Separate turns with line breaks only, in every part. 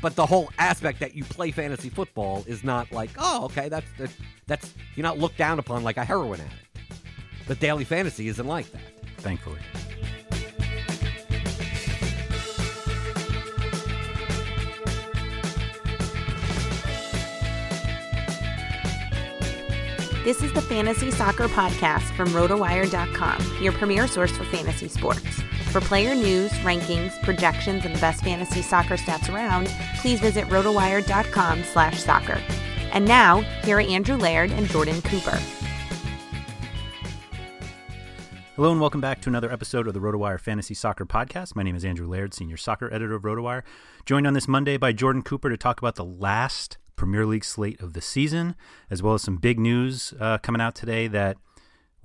But the whole aspect that you play fantasy football is not like, oh, okay, that's that's, that's you're not looked down upon like a heroin addict. But daily fantasy isn't like that.
thankfully.
This is the Fantasy Soccer Podcast from RotoWire.com, your premier source for fantasy sports. For player news, rankings, projections, and the best fantasy soccer stats around, please visit RotoWire.com slash soccer. And now, here are Andrew Laird and Jordan Cooper.
Hello and welcome back to another episode of the RotoWire Fantasy Soccer Podcast. My name is Andrew Laird, senior soccer editor of RotoWire, joined on this Monday by Jordan Cooper to talk about the last Premier League slate of the season, as well as some big news uh, coming out today that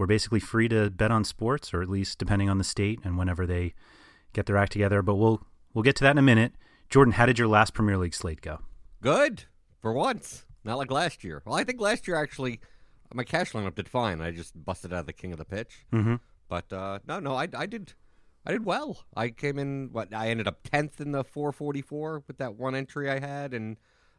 we're basically free to bet on sports, or at least depending on the state and whenever they get their act together. But we'll we'll get to that in a minute. Jordan, how did your last Premier League slate go?
Good for once, not like last year. Well, I think last year actually my cash lineup did fine. I just busted out of the king of the pitch.
Mm-hmm.
But uh, no, no, I, I did, I did well. I came in what I ended up tenth in the 444 with that one entry I had, and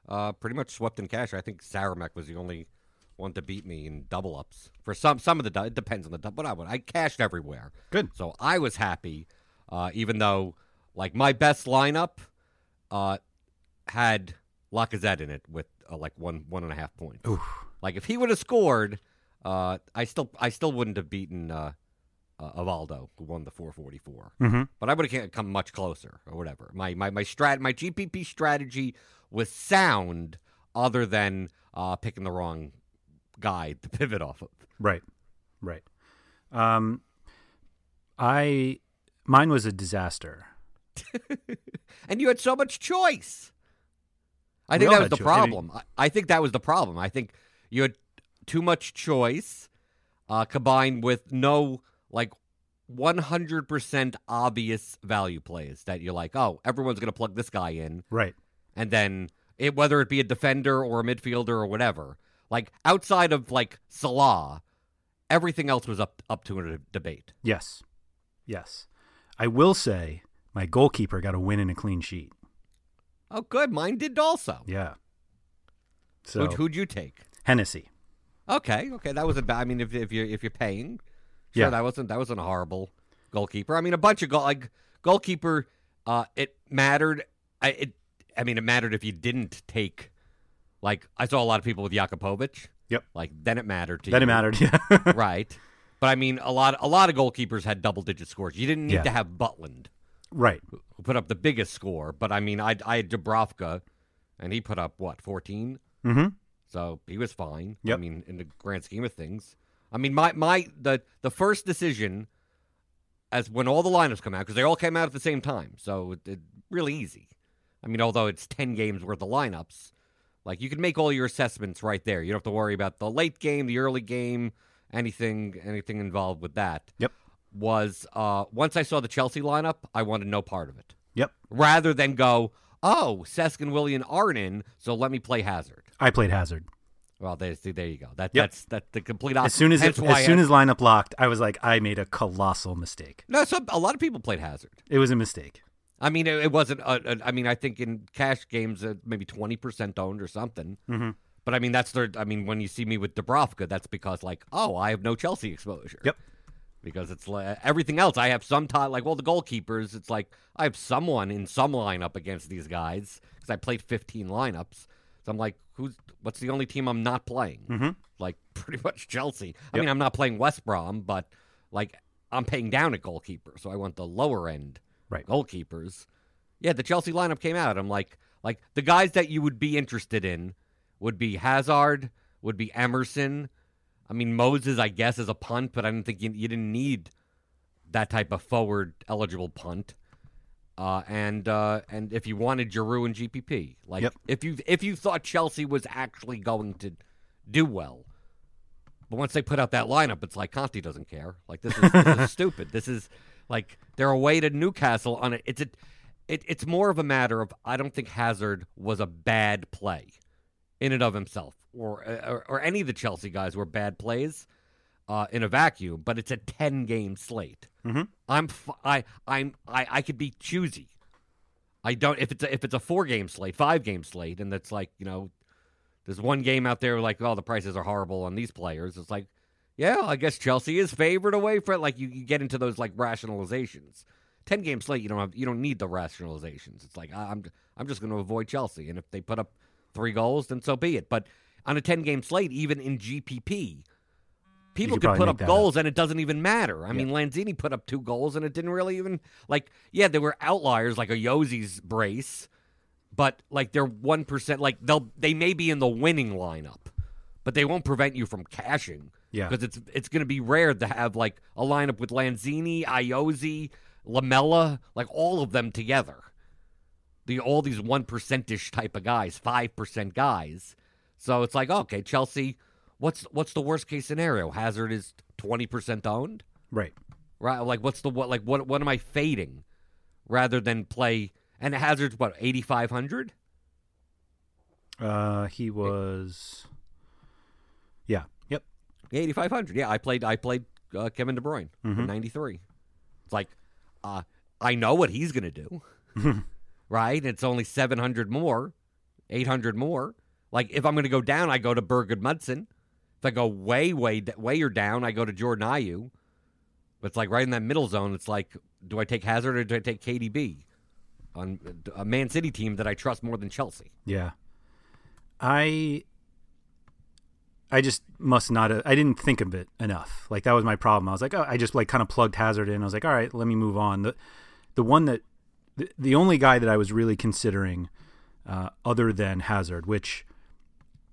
uh, pretty much swept in cash. I think Saramek was the only one to beat me in double ups for some some of the it depends on the but I would I cashed everywhere.
Good.
So I was happy, uh, even though like my best lineup uh, had Lacazette in it with uh, like one one and a half points. Like if he would have scored, uh, I still I still wouldn't have beaten uh, uh, Avaldo, who won the 444.
Mm-hmm.
But I would have come much closer or whatever. My my my strat my GPP strategy was sound, other than uh, picking the wrong guy to pivot off of.
Right, right. Um, I mine was a disaster.
and you had so much choice. I think that was the
choice. I mean-
problem. I, I think that was the problem. I think you had too much choice, uh, combined with no like 100% obvious value plays that you're like, oh, everyone's going to plug this guy in,
Right.
and then it whether it be a defender or a midfielder or whatever. Like outside of like Salah, everything else was up up to a debate.
Yes. Yes. I will say my goalkeeper got a win and a clean sheet.
Oh, good. Mine did also.
Yeah. So
Who'd, who'd you take?
Hennessy.
Okay, okay, that wasn't bad. I mean, if if you're if you're paying, sure,
Yeah.
that wasn't that wasn't a horrible goalkeeper. I mean, a bunch of goal like goalkeeper. Uh, it mattered. I it. I mean, it mattered if you didn't take. Like I saw a lot of people with Jakupovic.
Yep.
Like then it mattered to you.
Then
you.
it mattered. Yeah.
right? But I mean, a lot a lot of goalkeepers had double digit scores. You didn't need
Yeah.
to have Butland
right.
who put up the biggest score. But I mean, I I had Dubravka, and he put up what fourteen.
Mm-hmm.
So he was fine.
Yep.
I mean, in the grand scheme of things. I mean, my my the the first decision as when all the lineups come out because they all came out at the same time, so it, it really easy. I mean, although it's ten games worth of lineups, like you can make all your assessments right there. You don't have to worry about the late game, the early game, anything anything involved with that.
Yep.
Was uh once I saw the Chelsea lineup, I wanted no part of it.
Yep.
Rather than go, oh, Cesc and Willian aren't in, so let me play Hazard.
I played Hazard.
Well, there, there you go. That
Yep.
that's that's the complete opposite.
As soon as it, as soon as lineup locked, I was like, I made a colossal mistake.
no, so a lot of people played Hazard.
It was a mistake.
I mean, it, it wasn't. A, a, I mean, I think in cash games, uh, maybe twenty percent owned or something.
Mm-hmm.
But I mean, that's their. I mean, when you see me with Dubravka, that's because like, oh, I have no Chelsea exposure.
Yep.
Because it's like everything else, I have some time. Like, well, the goalkeepers, it's like I have someone in some lineup against these guys because I played fifteen lineups. So I'm like, who's what's the only team I'm not playing?
Mm-hmm.
Like pretty much Chelsea. I
Yep.
mean, I'm not playing West Brom, but like I'm paying down at goalkeeper, so I want the lower end
Right.
goalkeepers. Yeah, the Chelsea lineup came out. I'm like, like the guys that you would be interested in would be Hazard, would be Emerson. I mean, Moses, I guess, is a punt, but I didn't think you, you didn't need that type of forward eligible punt. Uh, and uh, and if you wanted Giroud and GPP, like
Yep.
if you if you thought Chelsea was actually going to do well, but once they put out that lineup, it's like Conte doesn't care. Like this is, this is stupid. This is like they're away to Newcastle on it. It's a, it, it's more of a matter of I don't think Hazard was a bad play in and of himself, or or, or any of the Chelsea guys were bad plays uh, in a vacuum. But it's a ten game slate.
Mhm.
I'm f- I I'm I, I could be choosy. I don't if it's a, if it's a four game slate, five game slate, and that's like you know there's one game out there like, oh, the prices are horrible on these players. It's like, yeah, I guess Chelsea is favored away from like you, you get into those like rationalizations. Ten game slate, you don't have you don't need the rationalizations. It's like I'm I'm just going to avoid Chelsea, and if they put up three goals, then so be it. But on a ten game slate, even in GPP, people
could
could put up goals and it doesn't even matter. I mean, Lanzini put up two goals and it didn't really even like. Yeah, there were outliers like Ayoze's brace, but like they're one percent. Like they'll they may be in the winning lineup, but they won't prevent you from cashing.
Yeah.
because it's it's going to be rare to have like a lineup with Lanzini, Ayoze, Lamela, like all of them together. The all these one percentish type of guys, five percent guys. So it's like okay, Chelsea. What's what's the worst case scenario? Hazard is twenty percent owned,
Right.
right? Like what's the what? Like what? What am I fading, rather than play? And Hazard's what eighty five hundred.
Uh, he was.
Eighty five hundred. Yeah, I played. I played uh, Kevin De Bruyne
Mhm.
ninety three. It's like, uh, I know what he's gonna do, right? It's only seven hundred more, eight hundred more. Like if I'm gonna go down, I go to Berg Gudmundsson. If I go way, way, way or down, I go to Jordan Ayew. But it's like right in that middle zone. It's like, do I take Hazard or do I take KDB on a Man City team that I trust more than Chelsea?
Yeah. I I just must not have, I didn't think of it enough. Like that was my problem. I was like, oh, I just like kind of plugged Hazard in. I was like, all right, let me move on. The the one that the, the only guy that I was really considering uh, other than Hazard, which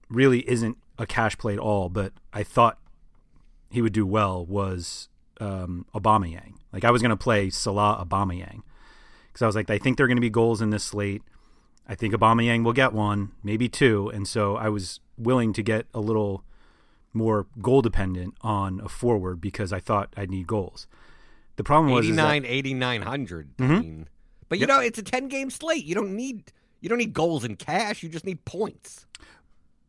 really isn't a cash play at all, but I thought he would do well was um, Aubameyang. Like I was going to play Salah Aubameyang because I was like, I think there are going to be goals in this slate. I think Aubameyang will get one, maybe two, and so I was willing to get a little more goal dependent on a forward because I thought I'd need goals. The problem was is
89 8900 I
Mhm.
mean but you
Yep.
know it's a 10 game slate you don't need you don't need goals in cash you just need points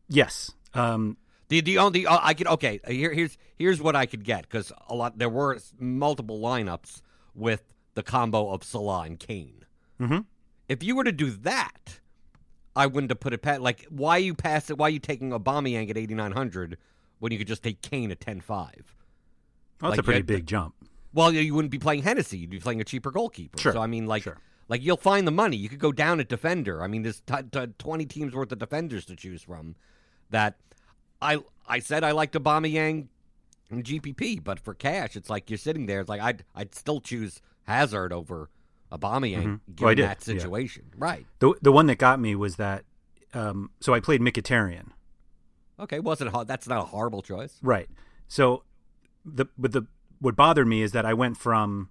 yes, um,
the the only uh, I could okay here here's here's what I could get cuz a lot there were multiple lineups with the combo of Salah and Kane
Mhm.
If you were to do that I wouldn't have put it past like why you pass it why you taking Aubameyang at 8900 when you could just take Kane at 10-5.
Well, that's
Like,
a pretty
you-
big jump.
Well, you wouldn't be playing Hennessy. You'd be playing a cheaper goalkeeper.
Sure,
So I mean, like,
sure.
like you'll find the money. You could go down at defender. I mean, there's t- t- 20 teams worth of defenders to choose from. That I I said I liked Aubameyang in GPP, but for cash, it's like you're sitting there. It's like I'd I'd still choose Hazard over Aubameyang
Mhm.
given
Well,
that
yeah.
situation. Right.
The the one that got me was that. Um, so I played Mkhitaryan.
Okay. Wasn't hard. That's not a horrible choice.
Right. So the but the what bothered me is that I went from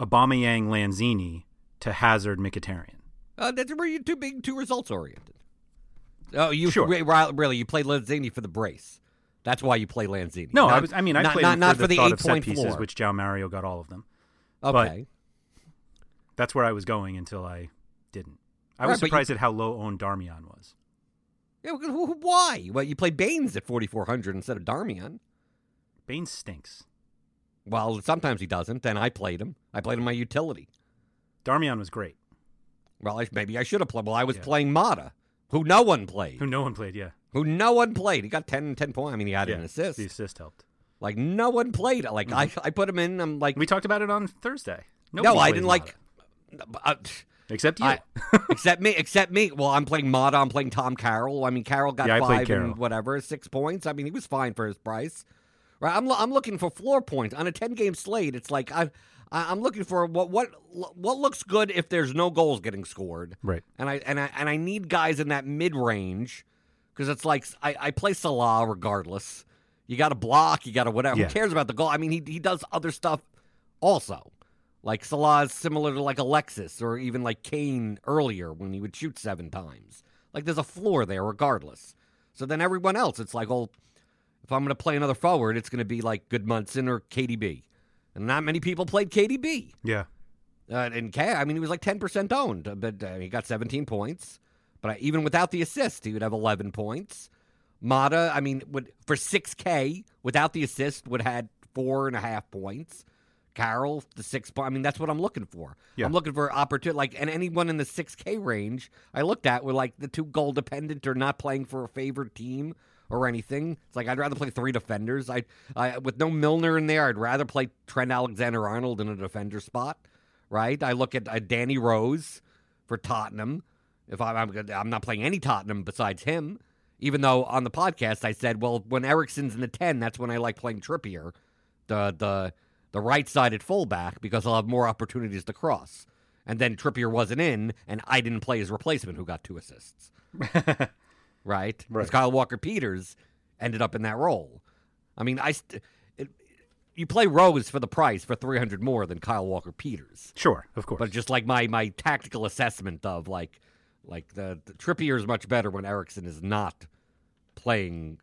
Aubameyang Lanzini to Hazard Mkhitaryan.
Uh, that's where you too being too results oriented. Oh, you
Sure.
re- really you play Lanzini for the brace. That's why you play Lanzini.
No,
Not-
I was. I mean, I
not,
played
not,
him
not
for
for
the,
the eight point
pieces, which João Mário got all of them.
okay,
That's where I was going until I didn't. I
Right,
was
you-
surprised at how low owned Darmian was.
yeah, wh- wh- why? Well, you play Baines at forty four hundred instead of Darmian.
Baines stinks.
Well, sometimes he doesn't, and I played him. I played him my utility.
Darmian was great.
Well, I, maybe I should have played. Well, I was
Yeah.
playing Mata, who no one played,
Who no one played. Yeah.
who no one played. He got 10, 10 points. I mean, he had
yeah.
an assist.
The assist helped.
Like no one played. Like mm-hmm. I, I put him in. I'm like,
We talked about it on Thursday.
no,
Nobody
I didn't
Mata.
like. Uh,
except you.
I, except me, except me. Well, I'm playing Mata. I'm playing Tom Carroll. I mean, Carroll got
Yeah,
five
Carroll.
and whatever, six points. I mean, he was fine for his price. Right? I'm lo- I'm looking for floor points on a ten game slate. It's like I, I I'm looking for what what what looks good if there's no goals getting scored.
right.
And I and I and I need guys in that mid range because it's like I, I play Salah regardless. You got to block. You got to whatever.
Yeah.
Who cares about the goal? I mean, he he does other stuff also. Like Salah is similar to like Alexis or even like Kane earlier when he would shoot seven times. Like there's a floor there regardless. So then everyone else, it's like, oh, if I'm going to play another forward, it's going to be like Gudmundsson or KDB. And not many people played KDB.
Yeah.
Uh, and K, I mean, he was like 10% owned, but uh, he got 17 points. But I, even without the assist, he would have 11 points. Mata, I mean, would for 6K without the assist would had four and a half points. Carroll, the six point. I mean, that's what I'm looking for.
Yeah.
I'm looking for opportunity. Like, and anyone in the 6K range, I looked at were like the two goal dependent or not playing for a favored team or anything. It's like I'd rather play three defenders. I, I with no Milner in there, I'd rather play Trent Alexander Arnold in a defender spot. Right? I look at uh, Danny Rose for Tottenham. If I, I'm I'm not playing any Tottenham besides him, even though on the podcast I said, well, when Eriksen's in the ten, that's when I like playing Trippier, the the the right sided fullback, because I'll have more opportunities to cross. And then Trippier wasn't in, and I didn't play his replacement, who got two assists. right? Because
Right.
Kyle Walker Peters ended up in that role. I mean, I st- it, you play Rose for the price for three hundred more than Kyle Walker Peters.
Sure. Of course.
But just like my my tactical assessment of like like the, the Trippier is much better when Eriksen is not playing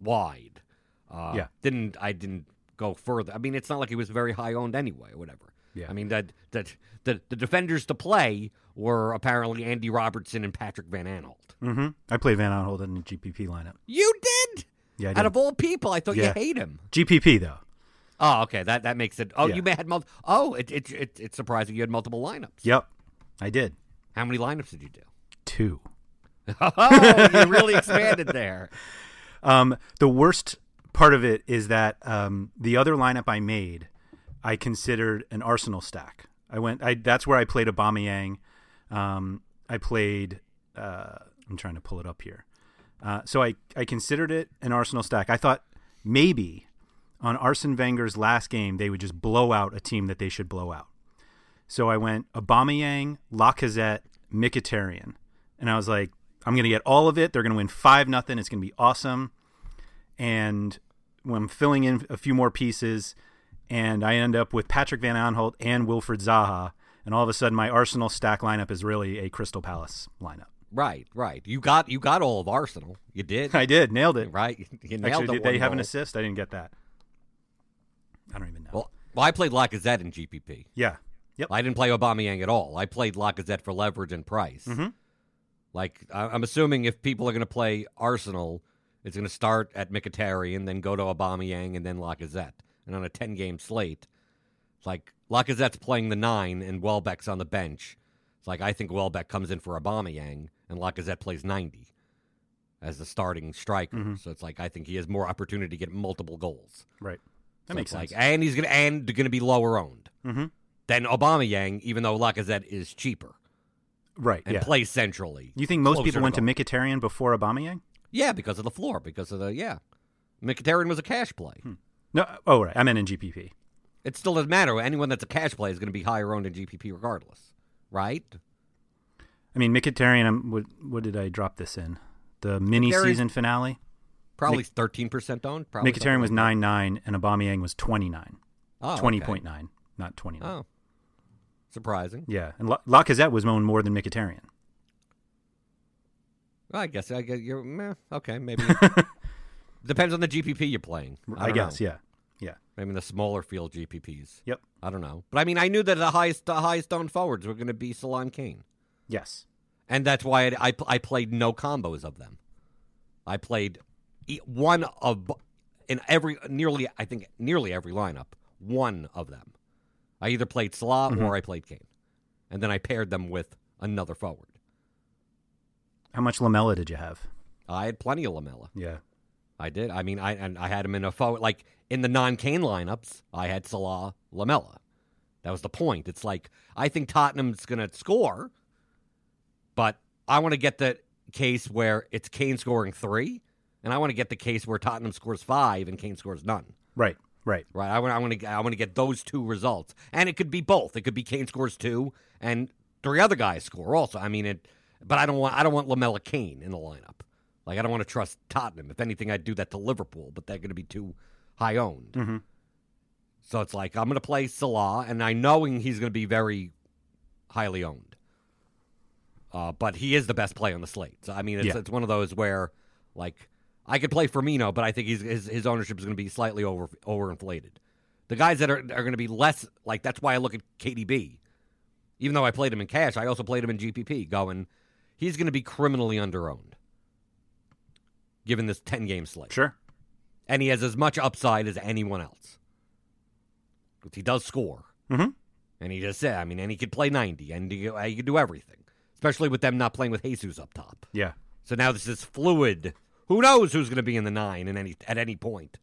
wide. Uh,
Yeah.
Didn't I didn't go further. I mean, it's not like he was very high owned anyway, or whatever.
Yeah.
I mean that that the the defenders to play were apparently Andy Robertson and Patrick Van Aanholt.
hmm I played Van Aanholt in the GPP lineup.
You did.
Yeah. I
Out of all people, I thought
Yeah.
you hate him.
GPP though.
Oh, okay. That that makes it. Oh,
Yeah.
you may had multiple. Oh, it, it, it, it's surprising you had multiple lineups.
Yep. I did.
How many lineups did you do?
Two.
Oh, you really expanded there.
Um, the worst part of it is that um, the other lineup I made, I considered an Arsenal stack. I went. I that's where I played Aubameyang. Um, I played. Uh, I'm trying to pull it up here. Uh, so I I considered it an Arsenal stack. I thought maybe on Arsene Wenger's last game they would just blow out a team that they should blow out. So I went Aubameyang, Lacazette, Mkhitaryan, and I was like, I'm going to get all of it. They're going to win five nothing. It's going to be awesome. And when I'm filling in a few more pieces, and I end up with Patrick Van Aanholt and Wilfred Zaha, and all of a sudden my Arsenal stack lineup is really a Crystal Palace lineup.
Right, right. You got you got all of Arsenal. You did.
I did nailed it.
Right. You nailed
Actually, did they have an assist? I didn't get that. I don't even know.
Well, well, I played Lacazette in GPP.
yeah. Yep.
I didn't play Aubameyang at all. I played Lacazette for leverage and price.
Mhm.
Like I'm assuming if people are going to play Arsenal, it's going to start at Mkhitaryan, then go to Aubameyang, and then Lacazette. And on a 10 game slate, it's like Lacazette's playing the nine and Welbeck's on the bench. It's like I think Welbeck comes in for Aubameyang and Lacazette plays 90. as the starting striker.
Mhm.
So it's like I think he has more opportunity to get multiple goals.
Right. That
So
makes sense.
Like, and he's gonna and gonna be lower owned
mm-hmm.
than Aubameyang, even though Lacazette is cheaper
Right.
and
yeah.
plays centrally.
you think most people went to. Mkhitaryan before Aubameyang?
Yeah, because of the floor, because of the yeah. Mkhitaryan was a cash play.
Hmm. No. Oh, right. I meant in GPP.
It still doesn't matter. Anyone that's a cash play is going to be higher owned in GPP regardless, right?
I mean, Mkhitaryan. um, What, what did I drop this in? The mini season finale.
Probably thirteen percent owned. Probably
Mkhitaryan was nine nine, and Aubameyang was twenty nine.
Oh,
Twenty
okay.
point nine, not twenty nine.
Oh, surprising.
Yeah, and La- Lacazette was owned more than Mkhitaryan.
Well, I guess I guess you're meh, okay. Maybe depends on the GPP you're playing. I,
I, guess.
know.
Yeah. Yeah.
Maybe the smaller field GPPs.
Yep.
I don't know, but I mean, I knew that the highest the highest owned forwards were going to be Salon Kane,
Yes.
and that's why I, I I played no combos of them. I played one of in every nearly I think nearly every lineup. One of them. I either played Salah
Mm-hmm.
or I played Kane, and then I paired them with another forward.
How much Lamela did you have?
I had plenty of Lamela.
Yeah.
I did. I mean, I and I had him in a forward like in the non-Kane lineups. I had Salah, Lamela. That was the point. It's like I think Tottenham's going to score, but I want to get the case where it's Kane scoring three, and I want to get the case where Tottenham scores five and Kane scores none.
Right. Right.
Right. I want. I want to. I want to get those two results, and it could be both. It could be Kane scores two, and three other guys score also. I mean it, but I don't want. I don't want Lamela Kane in the lineup. Like I don't want to trust Tottenham. If anything, I'd do that to Liverpool, but they're going to be too high owned.
Mhm.
So it's like I'm going to play Salah, and I knowing he's going to be very highly owned. Uh, but he is the best play on the slate. So I mean, it's
Yeah.
it's one of those where like I could play Firmino, but I think he's, his his ownership is going to be slightly over overinflated. The guys that are are going to be less like that's why I look at KDB. Even though I played him in cash, I also played him in GPP. Going, he's going to be criminally underowned, given this ten game slate
Sure.
and he has as much upside as anyone else. he does score,
Mhm.
and he just said, I mean, and he could play ninety, and he, he could do everything, especially with them not playing with Jesus up top.
Yeah.
So now this is fluid. Who knows who's going to be in the nine in any at any point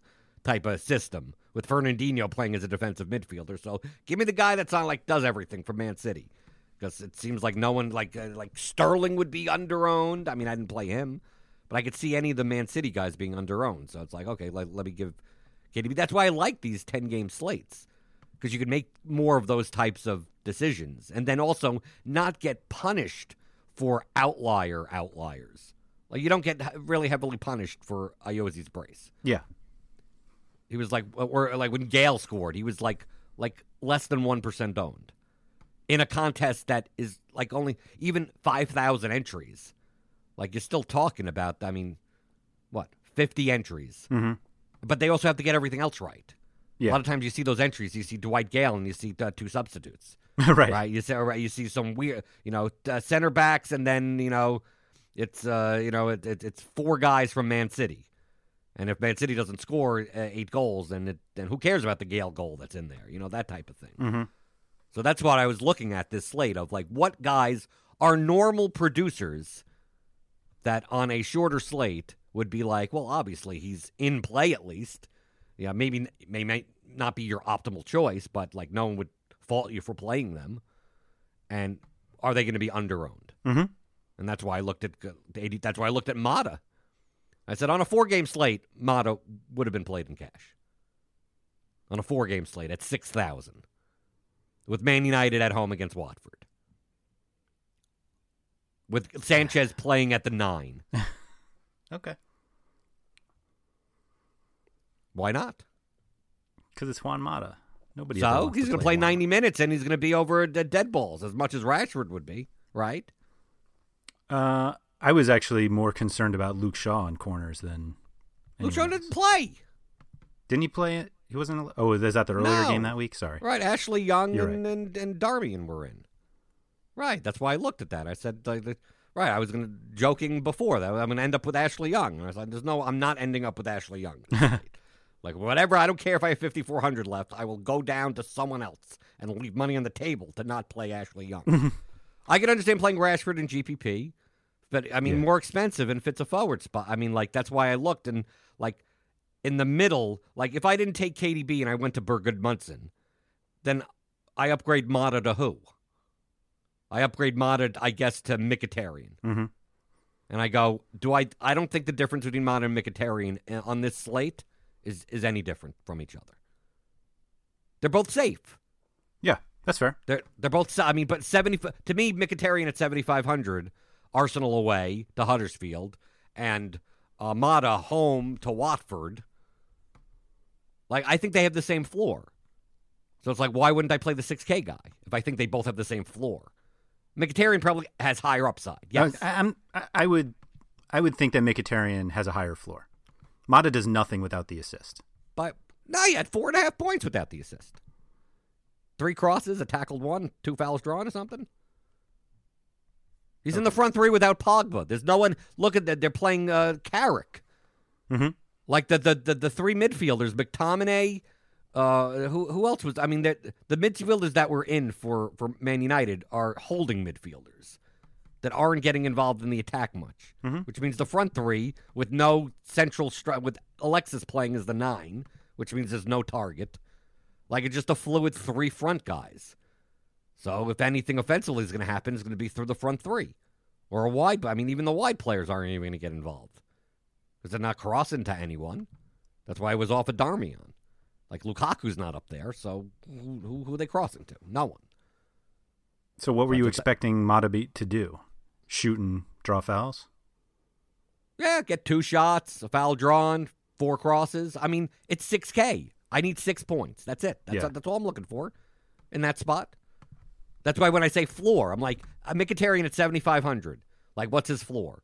type of system with Fernandinho playing as a defensive midfielder. So give me the guy that's on like does everything for Man City because it seems like no one like uh, like Sterling would be underowned. I mean, I didn't play him, but I could see any of the Man City guys being underowned. So it's like okay, let, let me give KDB. That's why I like these ten game slates because you can make more of those types of decisions and then also not get punished for outlier outliers. Like you don't get really heavily punished for Ayoze's brace.
Yeah.
He was like, or like when Gayle scored, he was like like less than one percent owned in a contest that is like only even five thousand entries. Like you're still talking about, I mean, what fifty entries,
Mhm.
but they also have to get everything else right. A lot of times you see those entries, you see Dwight Gayle and you see uh, two substitutes
right.
right? You see, right, you see some weird, you know, uh, center backs, and then you know, it's uh, you know, it, it, it's four guys from Man City, and if Man City doesn't score uh, eight goals, then it, then who cares about the Gayle goal that's in there? You know, that type of thing.
Mhm.
So that's what I was looking at this slate of like what guys are normal producers that on a shorter slate would be like, well, obviously he's in play at least. Yeah, maybe may may not be your optimal choice, but like no one would fault you for playing them. And are they going to be underowned?
Mhm.
And that's why I looked at. That's why I looked at Mata. I said on a four game slate, Mata would have been played in cash. On a four game slate at six thousand, with Man United at home against Watford, with Sanchez playing at the nine.
Okay.
Why not?
Because it's Juan Mata. Nobody.
so he's going to play
Juan
90 minutes and he's going to be over at the dead balls as much as Rashford would be, right?
Uh, I was actually more concerned about Luke Shaw on corners than.
Luke Shaw didn't play.
Didn't he play it? He wasn't. Oh, is that the earlier
No.
game that week? Sorry.
Right, Ashley Young
You're
and, and and Darmian were in. Right, that's why I looked at that. I said, like, right, I was to joking before that I'm going to end up with Ashley Young. And I said, there's no, I'm not ending up with Ashley Young. like whatever, I don't care if I have 5400 left. I will go down to someone else and leave money on the table to not play Ashley Young. I can understand playing Rashford in GPP. but I mean
Yeah.
more expensive and fits a forward spot. I mean, like that's why I looked and like in the middle, like if I didn't take KDB and I went to Berg Gudmundsson, then I upgrade Mata to who? I upgrade Mata, I guess, to Mkhitaryan.
Mhm.
And I go, do I? I don't think the difference between Mata and Mkhitaryan uh, on this slate is is any different from each other. They're both safe.
Yeah, that's fair.
They're they're both. I mean, but seventy to me, Mkhitaryan at seventy five hundred, Arsenal away to Huddersfield, and uh, Mata home to Watford. Like I think they have the same floor, so it's like why wouldn't I play the six K guy if I think they both have the same floor? Mkhitaryan probably has higher upside. Yes,
I, I'm, I, would, I would think that Mkhitaryan has a higher floor. Mata does nothing without the assist.
but no, he had four and a half points without the assist. Three crosses, a tackled one, two fouls drawn, or something. He's in the front three without Pogba. There's no one. Look at that. They're playing uh, Carrick.
Mm-hmm.
Like the, the the the three midfielders, McTominay. Uh, who who else was? I mean, the the midfielders that were in for for Man United are holding midfielders that aren't getting involved in the attack much.
Mhm.
Which means the front three with no central stri- with Alexis playing as the nine, which means there's no target. Like it's just a fluid three front guys. So if anything offensively is going to happen, it's going to be through the front three or a wide. I mean, even the wide players aren't even going to get involved because they're not crossing to anyone. That's why I was off of Darmian. Like Lukaku's not up there, so who, who, who are they crossing to? No one.
So what were you
That's
expecting Mata be- to do? Shoot and draw fouls?
Yeah, get two shots, a foul drawn, four crosses. I mean, it's six K. I need six points. That's it. That's
Yeah.
that's all I'm looking for in that spot. That's why when I say floor, I'm like a Mkhitaryan at 7,500. Like, what's his floor?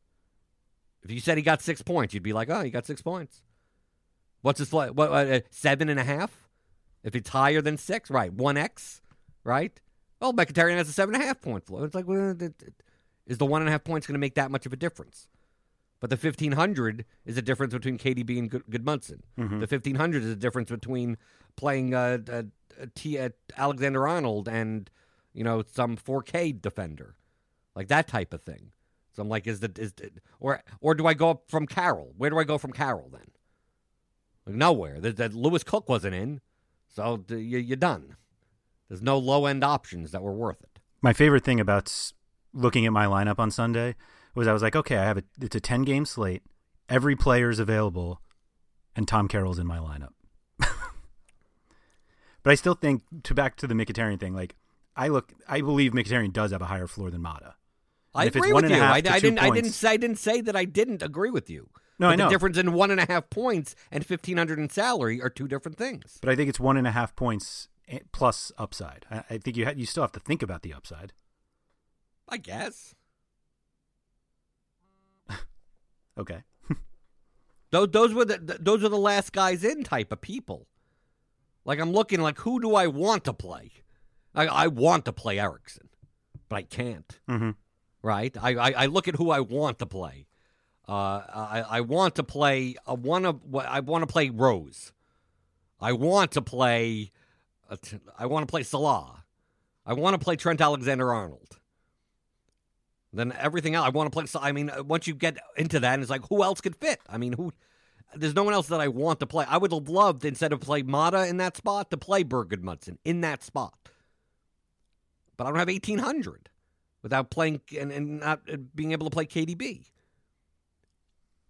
If you said he got six points, you'd be like, oh, he got six points. What's his floor? What, uh, seven and a half? If it's higher than six, right? One X, right? Well, Mkhitaryan has a seven and a half point floor. It's like, well, is the one and a half points going to make that much of a difference? But the 1500 is a difference between KDB and Good- Gudmundsson. The 1500 is a difference between playing uh, uh, uh, T, uh, Alexander Arnold and you know some 4K defender, like that type of thing. So I'm like, is the is the, or or do I go up from Carroll? Where do I go from Carroll then? Like nowhere. That, Lewis Cook wasn't in, so you, you're done. There's no low end options that were worth it.
My favorite thing about looking at my lineup on Sunday was I was like, okay, I have a it's a ten game slate. Every player is available, and Tom Carroll's in my lineup. but I still think to back to the Mkhitaryan thing. Like I look, I believe Mkhitaryan does have a higher floor than Mata.
I
And
agree with you. I, I didn't. I didn't. Say, I didn't say that I didn't agree with you.
No,
But
I know.
The difference in one and a half points and fifteen hundred in salary are two different things.
But I think it's one and a half points eh, plus upside. I, I think you ha- you still have to think about the upside.
I guess.
Okay.
Those those were the th- those are the last guys in type of people. Like I'm looking like who do I want to play? I, I want to play Eriksen, but I can't.
Mm-hmm.
Right? I, I, I look at who I want to play. Uh, I, I want to play. I want to. I want to play Rose. I want to play. uh, I want to play Salah. I want to play Trent Alexander Arnold. Then everything else, I want to play. I mean, uh, once you get into that, it's like who else could fit? I mean, who? There's no one else that I want to play. I would have loved instead of play Mata in that spot to play Berg Gudmundsson in that spot. But I don't have 1800 without playing and, and not uh, being able to play KDB.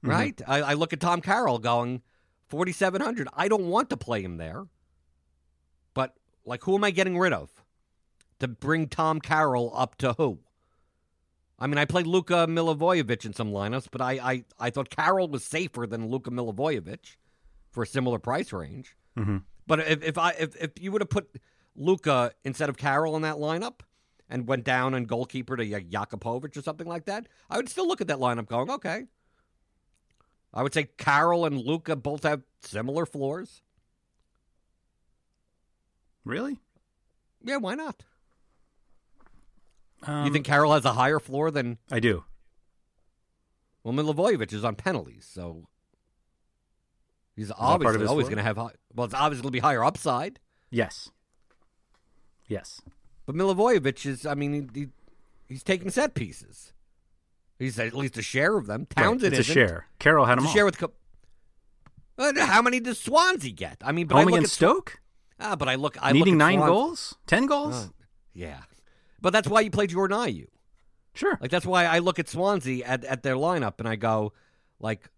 Right? I, I look at Tom Carroll going 4700. I don't want to play him there. But like, who am I getting rid of to bring Tom Carroll up to who? I mean, I played Luka Milivojevic in some lineups, but I, I, I thought Carroll was safer than Luka Milivojevic for a similar price range.
Mm-hmm.
But if, if I if, if you would have put Luka instead of Carroll in that lineup and went down and goalkeeper to like, Jakupovic or something like that, I would still look at that lineup going, okay. I would say Carroll and Luka both have similar floors.
Really?
Yeah, why not?
Um,
you think Carroll has a higher floor than
I do?
well Milivojevic is on penalties, so he's obviously always going to have high, well, it's obviously going to be higher upside.
Yes. Yes.
But Milivojevic is, I mean, he, he, he's taking set pieces. He's at least a share of them. Townsend
right, it's a
isn't.
share. Carroll had them
a
all.
share with. Co- how many does Swansea get? I mean, but
Home
I look
against
at,
Stoke,
Ah, but I look. I
needing
look at
nine goals, ten goals.
Uh, yeah, but that's why you play Jordan Ayew.
sure.
Like that's why I look at Swansea at, at their lineup and I go, like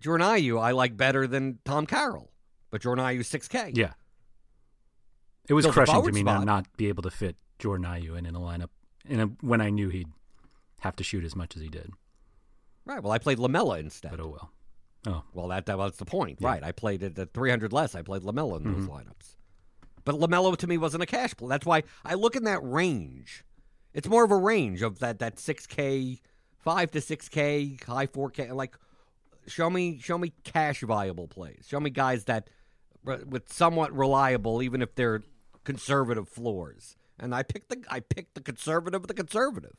Jordan Ayew, I like better than Tom Carroll, but Jordan Ayew six K.
Yeah. It was crushing to me not
spot.
not be able to fit Jordan Ayew in, in a lineup in a, when I knew he'd have to shoot as much as he did.
Right. Well, I played Lamela instead.
But oh well. Oh,
Well, that that was the point,
Yeah.
right? I played it at 300 less. I played Lamela in those
Mhm.
lineups, but Lamela to me wasn't a cash play. That's why I look in that range. It's more of a range of that that 6K, five to 6K, high 4K. Like, show me show me cash viable plays. Show me guys that with somewhat reliable, even if they're conservative floors. And I picked the I picked the conservative of the conservative.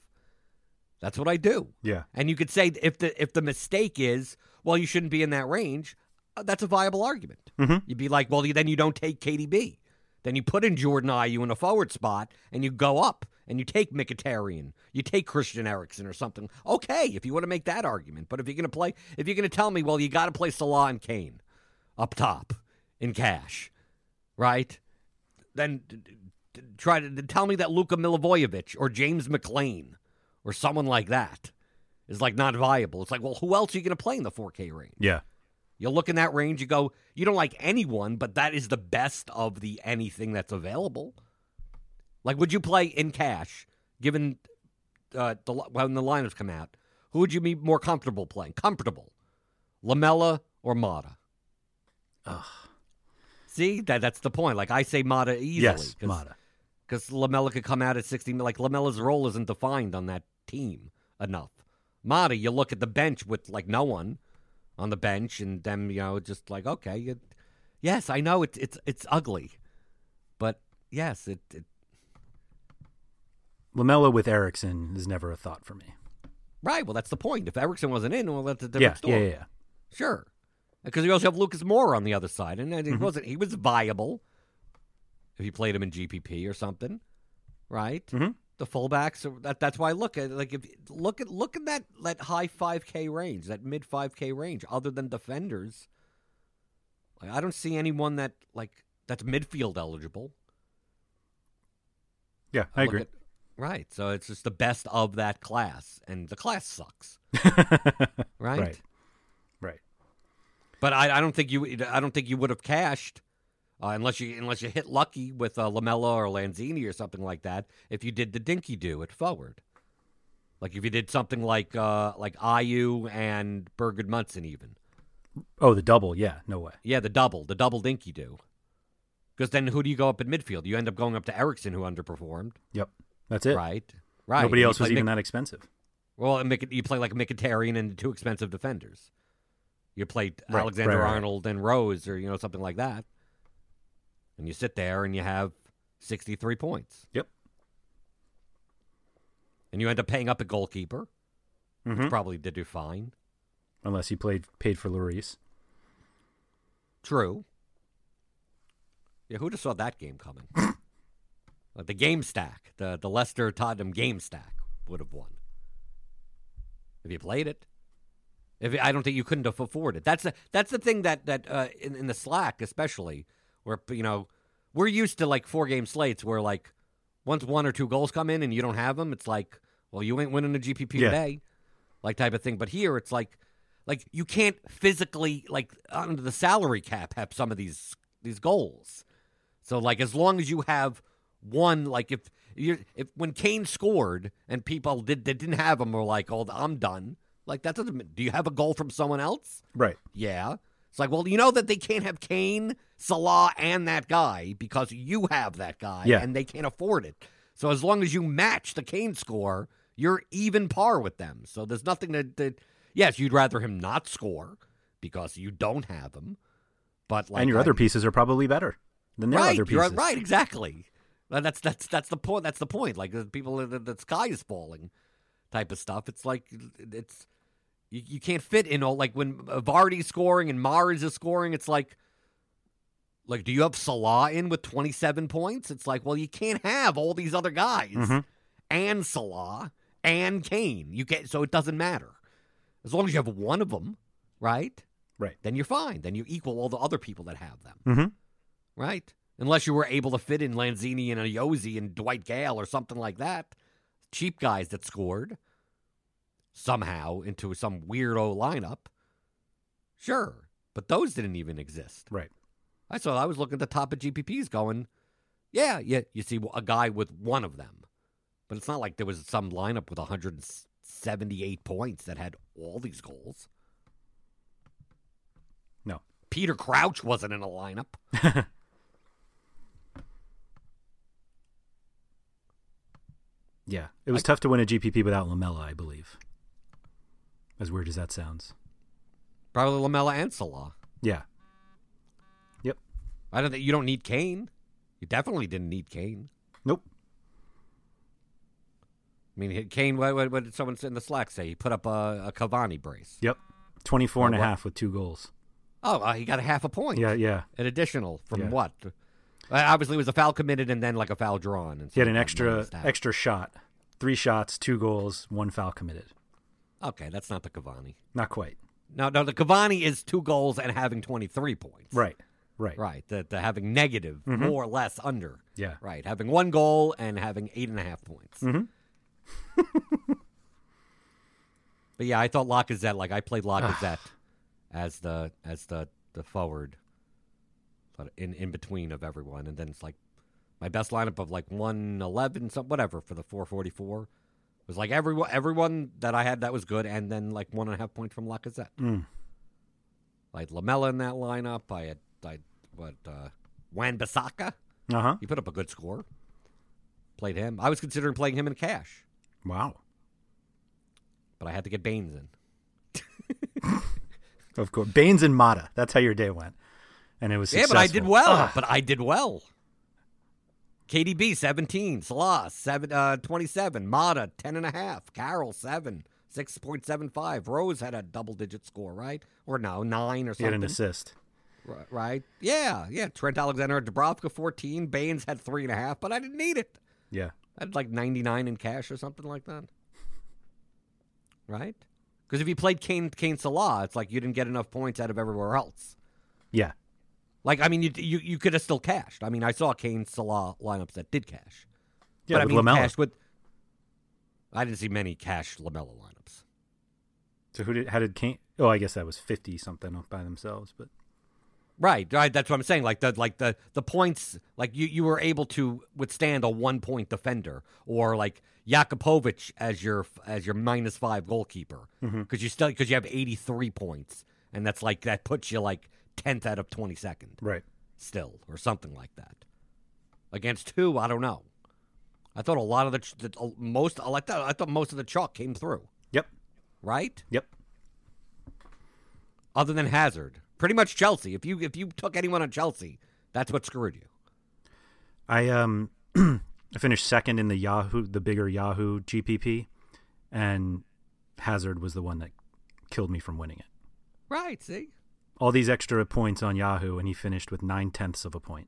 That's what I do.
yeah.
And you could say if the if the mistake is, well, you shouldn't be in that range. uh, that's a viable argument.
Mhm.
You'd be like, well, then you don't take KDB. Then you put in Jordan Ayew in a forward spot, and you go up and you take Mkhitaryan, you take Christian Eriksen or something. Okay, if you want to make that argument, but if you're going to play, if you're going to tell me, well, you got to play Salah and Kane up top in cash, right? Then try to d- tell me that Luka Milivojevic or James McClean or someone like that is like not viable. It's like, well, who else are you going to play in the 4K range?
Yeah.
You look in that range, you go, you don't like anyone, but that is the best of the anything that's available. Like, would you play in cash, given uh, the when the lineups come out? Who would you be more comfortable playing? Comfortable, Lamela or Mata?
Ugh.
See, that that's the point. Like I say, Mata easily.
Yes, Mata.
Because Lamela could come out at 60. Like Lamela's role isn't defined on that team enough. Mata, you look at the bench with like no one on the bench, and them, you know, just like okay, it, yes, I know it's it's it's ugly, but yes, it, it
Lamela with Eriksen is never a thought for me.
right. Well, that's the point. If Eriksen wasn't in, well, that's a different
Yeah,
story.
yeah, yeah, yeah.
Sure, because you also have Lucas Moura on the other side, and he
Mm-hmm.
wasn't. He was viable if you played him in GPP or something, right?
Mhm.
The fullbacks. That that's why I look at like if look at look at that that high five K range, that mid five K range. Other than defenders, like I don't see anyone that like that's midfield eligible.
Yeah, I
look
agree.
at- right. So it's just the best of that class, and the class sucks, right?
Right. Right.
But I, I don't think you I don't think you would have cashed uh, unless you unless you hit lucky with uh, Lamela or Lanzini or something like that. If you did the dinky do at forward, like if you did something like uh, like Ayew and Berg Gudmundsson even,
Oh, the double. Yeah, no way.
yeah, the double the double dinky do. Because then who do you go up in midfield? You end up going up to Eriksen who underperformed,
Yep. That's it.
right? Right.
Nobody else was even that expensive.
Well, and you play like Mkhitaryan and two expensive defenders. You play
Right,
Alexander
right, right.
Arnold and Rose, or you know something like that, and you sit there and you have sixty-three points,
Yep.
and you end up paying up a goalkeeper.
Mhm.
Probably did do fine.
Unless he played paid for Lloris.
True. Yeah, who'd have saw that game coming? Uh, the game stack, the the Leicester Tottenham game stack would have won if you played it. If I don't think you couldn't have afforded it. That's the that's the thing that that uh, in in the Slack especially where you know we're used to like four game slates where like once one or two goals come in and you don't have them, it's like well you ain't winning the GPP
Yeah.
today, like type of thing. But here it's like like you can't physically like under the salary cap have some of these these goals. So like as long as you have one, like if you if when Kane scored and people did that didn't have him were like, oh, I'm done. Like that doesn't. Do you have a goal from someone else?
Right.
Yeah. It's like, well, you know that they can't have Kane, Salah, and that guy because you have that guy,
Yeah.
and they can't afford it. So as long as you match the Kane score, you're even par with them. So there's nothing that, to yes, you'd rather him not score because you don't have him, but like
and your
I-
other pieces are probably better than their
right,
other pieces.
right, exactly. Well, That's that's that's the point. That's the point. Like the people, uh, the, the sky is falling, type of stuff. It's like it's you, you can't fit in all. Like when Vardy's scoring and Mahrez is scoring, it's like like do you have Salah in with 27 points? It's like well, you can't have all these other guys
Mhm.
and Salah and Kane. You get so it doesn't matter as long as you have one of them, right?
Right.
Then you're fine. Then you equal all the other people that have them,
Mm-hmm.
right? Unless you were able to fit in Lanzini and Ayoze and Dwight Gayle or something like that, cheap guys that scored somehow into some weirdo lineup. Sure, but those didn't even exist.
Right.
I saw. I was looking at the top of GPPs, going, "Yeah, yeah." You see a guy with one of them, but it's not like there was some lineup with 178 points that had all these goals.
No.
Peter Crouch wasn't in a lineup.
Yeah. It was tough to win a GPP without Lamela, I believe. As weird as that sounds.
Probably Lamela and Salah.
Yeah. Yep.
I don't think you don't need Kane. You definitely didn't need Kane.
Nope.
I mean, Kane. What, what, what did someone in the Slack say? He put up a, a Cavani brace.
Yep. 24 and a
Oh, what?
half with two goals.
Oh, uh, he got a half a point.
Yeah, yeah.
An additional from
Yeah.
what? Uh, Obviously, it was a foul committed and then like a foul drawn. And
He had an extra extra shot. Three shots, two goals, one foul committed.
Okay, that's not the Cavani.
Not quite.
No, no, the Cavani is two goals and having twenty three points.
Right. Right.
right. The, the having negative,
Mhm.
more or less under.
Yeah.
Right, having one goal and having eight and a half points.
Mhm.
but yeah, I thought Lacazette. Like I played Lacazette as the as the the forward, in in between of everyone, and then it's like my best lineup of like one eleven, some whatever for the four forty four was like everyone everyone that I had that was good, and then like one and a half points from Lacazette.
Mm.
I had Lamela in that lineup. I had I what uh, Wan Bissaka.
Uh huh.
He put up a good score. Played him. I was considering playing him in cash,
Wow.
but I had to get Baines in.
Of course. Baines and Mata. That's how your day went. And it was
Yeah, but I did well.
Ah,
But I did well. KDB seventeen, Salah seven, uh, twenty-seven, Mata ten and a half, Carroll seven, six point seven five. Rose had a double-digit score, right? Or no, nine or
he had an assist.
Ri- right? Yeah, yeah. Trent Alexander Dubravka fourteen, Baines had three and a half, but I didn't need it.
Yeah.
I had like ninety-nine in cash or something like that. Right? Because if you played Kane, Kane Salah, it's like you didn't get enough points out of everywhere else.
Yeah.
Like, I mean, you you, you could have still cashed. I mean, I saw Kane Salah lineups that did cash.
Yeah,
but I mean,
Lamela.
cashed with. I didn't see many cash Lamela lineups.
So who did how did Kane Oh, I guess that was 50 something by themselves, but
Right, right. That's what I'm saying. Like the like the the points, like you you were able to withstand a one point defender, or like Jakupovic as your as your minus five goalkeeper, mm-hmm. because you still because you have 83 points, and that's like that puts you like 10th out of 22nd.
right.
still, or something like that. Against who? I don't know. I thought a lot of the, the most. I thought I thought most of the chalk came through.
Yep.
Right?
Yep.
Other than Hazard, pretty much Chelsea. If you if you took anyone on Chelsea, that's what screwed you.
I um I finished second in the Yahoo the bigger Yahoo GPP and Hazard was the one that killed me from winning it.
Right? See?
All these extra points on Yahoo and he finished with nine tenths of a point.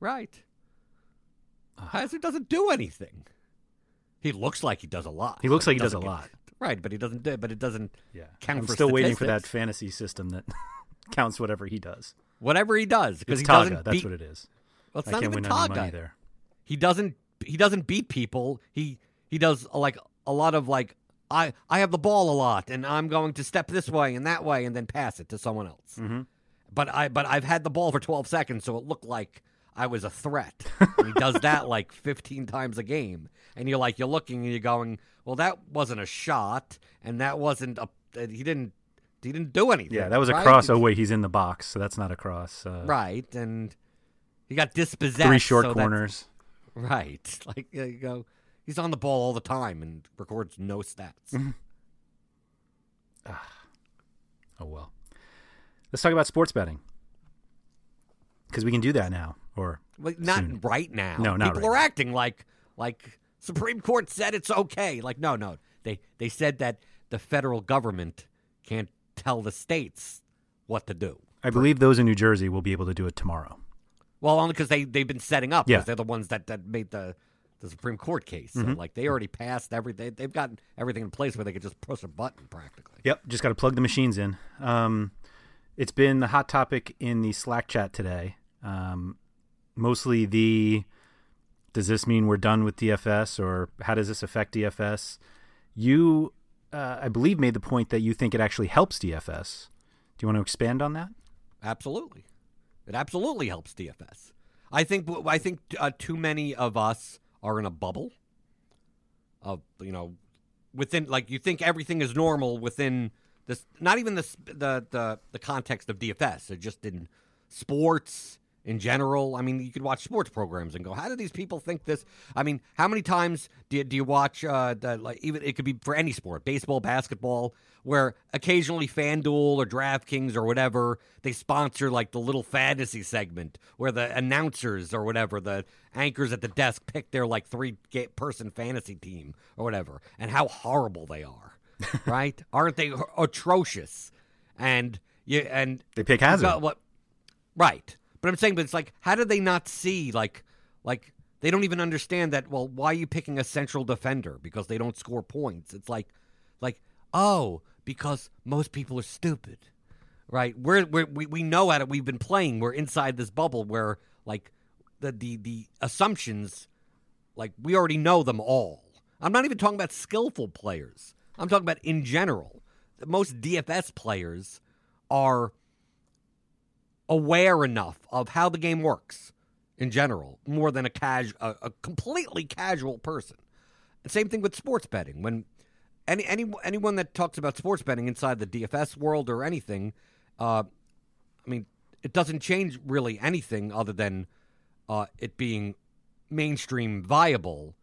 Right. Hazard doesn't do anything. He looks like he does a lot.
He looks like he does a
doesn't get-
lot.
Right, but he doesn't do. But it doesn't.
Yeah.
Count
I'm
for
still waiting for that fantasy system that counts whatever he does.
Whatever he does, because he doesn't.
Taga, that's
beat,
what it is.
Well, it's
I
not
can't
even
win any
Taga.
money there.
he doesn't he doesn't beat people he he does uh, like a lot of like i i have the ball a lot and i'm going to step this way and that way and then pass it to someone else
Mm-hmm.
but i but i've had the ball for 12 seconds so it looked like i was a threat he does that like 15 times a game and you're like you're looking and you're going well that wasn't a shot and that wasn't a uh, he didn't he didn't do anything
Yeah, that was a
right?
cross. Oh wait, he's in the box, so that's not a cross. Uh,
right and he got dispossessed
Three short
so
corners.
Right. Like you go, he's on the ball all the time and records no stats. ah.
Oh well. Let's talk about sports betting because we can do that now. Or
Like not
Soon.
right now.
No, not
People
right
are
now.
acting like like Supreme Court said it's okay. Like no, no. They they said that the federal government can't tell the states what to do.
I believe those in New Jersey will be able to do it tomorrow.
Well, only because they they've been setting up.
Yeah.
they're the ones that that made the the Supreme Court case. So, like they already passed everything. They've got everything in place where they could just push a button practically.
Yep, just got to plug the machines in. Um, it's been the hot topic in the Slack chat today. Um, mostly the does this mean we're done with DFS or how does this affect DFS? You, uh, I believe, made the point that you think it actually helps DFS. Do you want to expand on that?
Absolutely, it absolutely helps DFS. I think I think uh, too many of us are in a bubble of you know within like you think everything is normal within this not even the the the, the context of DFS. It just in sports in general. I mean, you could watch sports programs and go, "How do these people think this?" I mean, how many times do you, do you watch uh, the, like even it could be for any sport, baseball, basketball, where occasionally FanDuel or DraftKings or whatever they sponsor like the little fantasy segment where the announcers or whatever the anchors at the desk pick their like three person fantasy team or whatever, and how horrible they are, right? Aren't they atrocious? And you and
They pick Hazard.
what? Right. But I'm saying, but it's like, how do they not see like, like they don't even understand that? Well, why are you picking a central defender because they don't score points? It's like, like, oh, because most people are stupid, right? We're, we're we we know at it. We've been playing. We're inside this bubble where like the the the assumptions, like we already know them all. I'm not even talking about skillful players. I'm talking about in general. Most DFS players are aware enough of how the game works in general, more than a casu- a, a completely casual person. And same thing with sports betting. When any any anyone that talks about sports betting inside the DFS world or anything, uh, I mean, it doesn't change really anything other than uh, it being mainstream viable.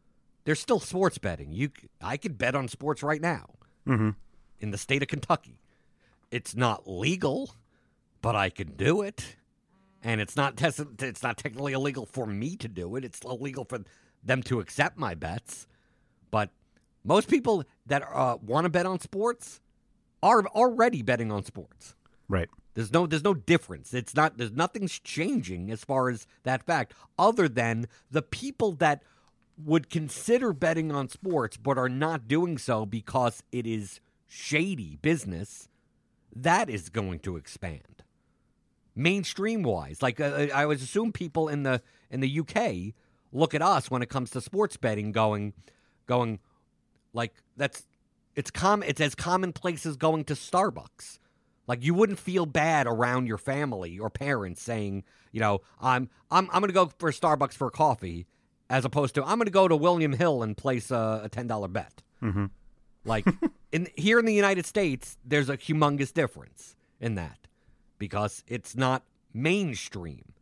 There's still sports betting. You, I could bet on sports right now
Mm-hmm.
in the state of Kentucky. It's not legal, but I can do it, and it's not tes- it's not technically illegal for me to do it. It's illegal for them to accept my bets. But most people that uh, want to bet on sports are already betting on sports.
Right.
There's no there's no difference. It's not there's nothing's changing as far as that fact other than the people that would consider betting on sports but are not doing so because it is shady business that is going to expand mainstream wise like uh, I would assume people in the in the UK look at us when it comes to sports betting going going like that's it's com it's as commonplace as going to Starbucks like you wouldn't feel bad around your family or parents saying, you know, I'm I'm I'm going to go for Starbucks for a coffee, as opposed to I'm going to go to William Hill and place a, a ten dollar bet.
Mm-hmm.
Like in here in the United States, there's a humongous difference in that because it's not mainstream.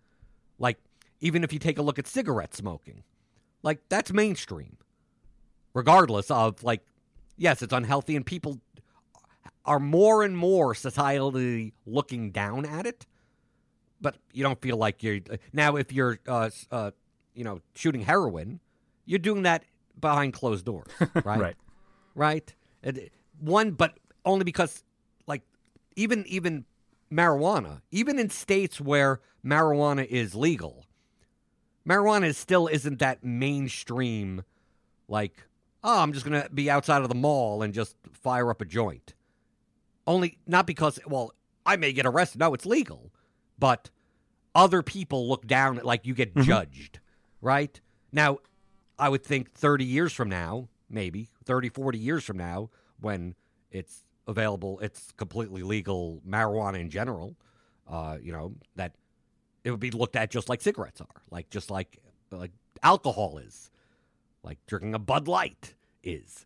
Like even if you take a look at cigarette smoking, like that's mainstream, regardless of like, yes, it's unhealthy and people are more and more societally looking down at it, but you don't feel like you're now. If you're, uh, uh, you know, shooting heroin, you're doing that behind closed doors, right?
Right.
right. And one, but only because, like, even even marijuana, even in states where marijuana is legal, marijuana is still isn't that mainstream. Like, oh, I'm just gonna be outside of the mall and just fire up a joint. Only not because, well, I may get arrested. No, it's legal, but other people look down at like you get mm-hmm. judged, right? Now, I would think 30 years from now, maybe 30, 40 years from now, when it's available, it's completely legal marijuana in general, uh, you know, that it would be looked at just like cigarettes are, like just like like alcohol is, like drinking a Bud Light is,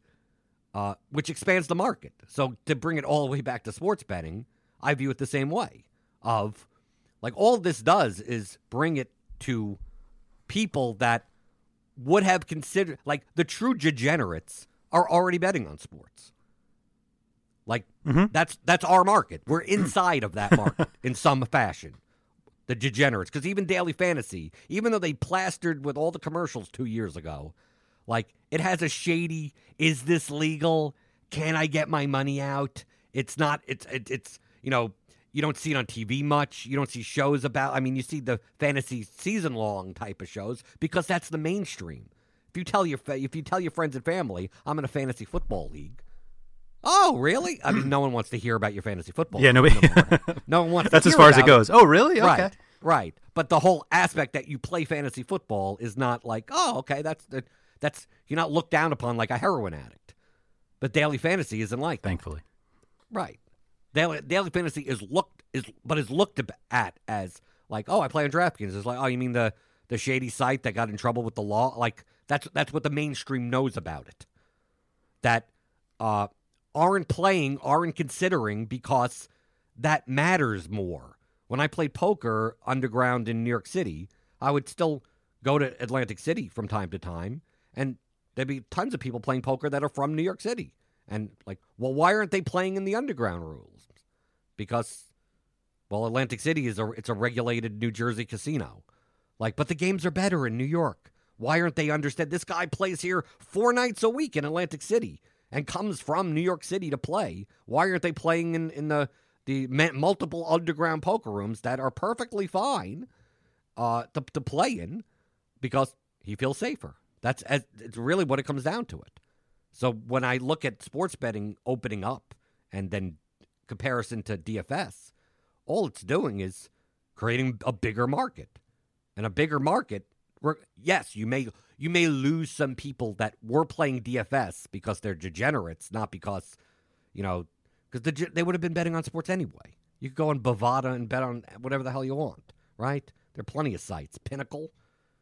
uh, which expands the market. So to bring it all the way back to sports betting, I view it the same way. Of like all this does is bring it to people that would have considered like the true degenerates are already betting on sports. Like that's that's our market. We're inside of that market in some fashion. The degenerates, because even daily fantasy, even though they plastered with all the commercials two years ago, like it has a shady. Is this legal? Can I get my money out? It's not. It's it, it's you know you don't see it on TV much. You don't see shows about. I mean, you see the fantasy season long type of shows because that's the mainstream. if you tell your if you tell your friends and family, I'm in a fantasy football league. Oh, really? I mean, no one wants to hear about your fantasy football.
Yeah, nobody.
no one wants.
That's as far as it goes. Oh, really? Okay.
Right, right. But the whole aspect that you play fantasy football is not like, oh, okay, that's that's you're not looked down upon like a heroin addict. But daily fantasy isn't like that.
Thankfully.
Right. Daily, daily fantasy is looked is but is looked at as like, oh, I play on DraftKings. It's like, oh, you mean the the shady site that got in trouble with the law? Like that's that's what the mainstream knows about it. That uh, aren't playing, aren't considering because that matters more. When I played poker underground in New York City, I would still go to Atlantic City from time to time, and there'd be tons of people playing poker that are from New York City. And like, well, why aren't they playing in the underground rules? Because, well, Atlantic City is a it's a regulated New Jersey casino. Like, but the games are better in New York. Why aren't they understand? This guy plays here four nights a week in Atlantic City and comes from New York City to play. Why aren't they playing in, in the the multiple underground poker rooms that are perfectly fine uh, to, to play in because he feels safer? That's it's really what it comes down to it. So when I look at sports betting opening up and then comparison to DFS, all it's doing is creating a bigger market. And a bigger market, yes, you may you may lose some people that were playing DFS because they're degenerates, not because, you know, because the, they would have been betting on sports anyway. You could go on Bovada and bet on whatever the hell you want, right? There are plenty of sites. Pinnacle,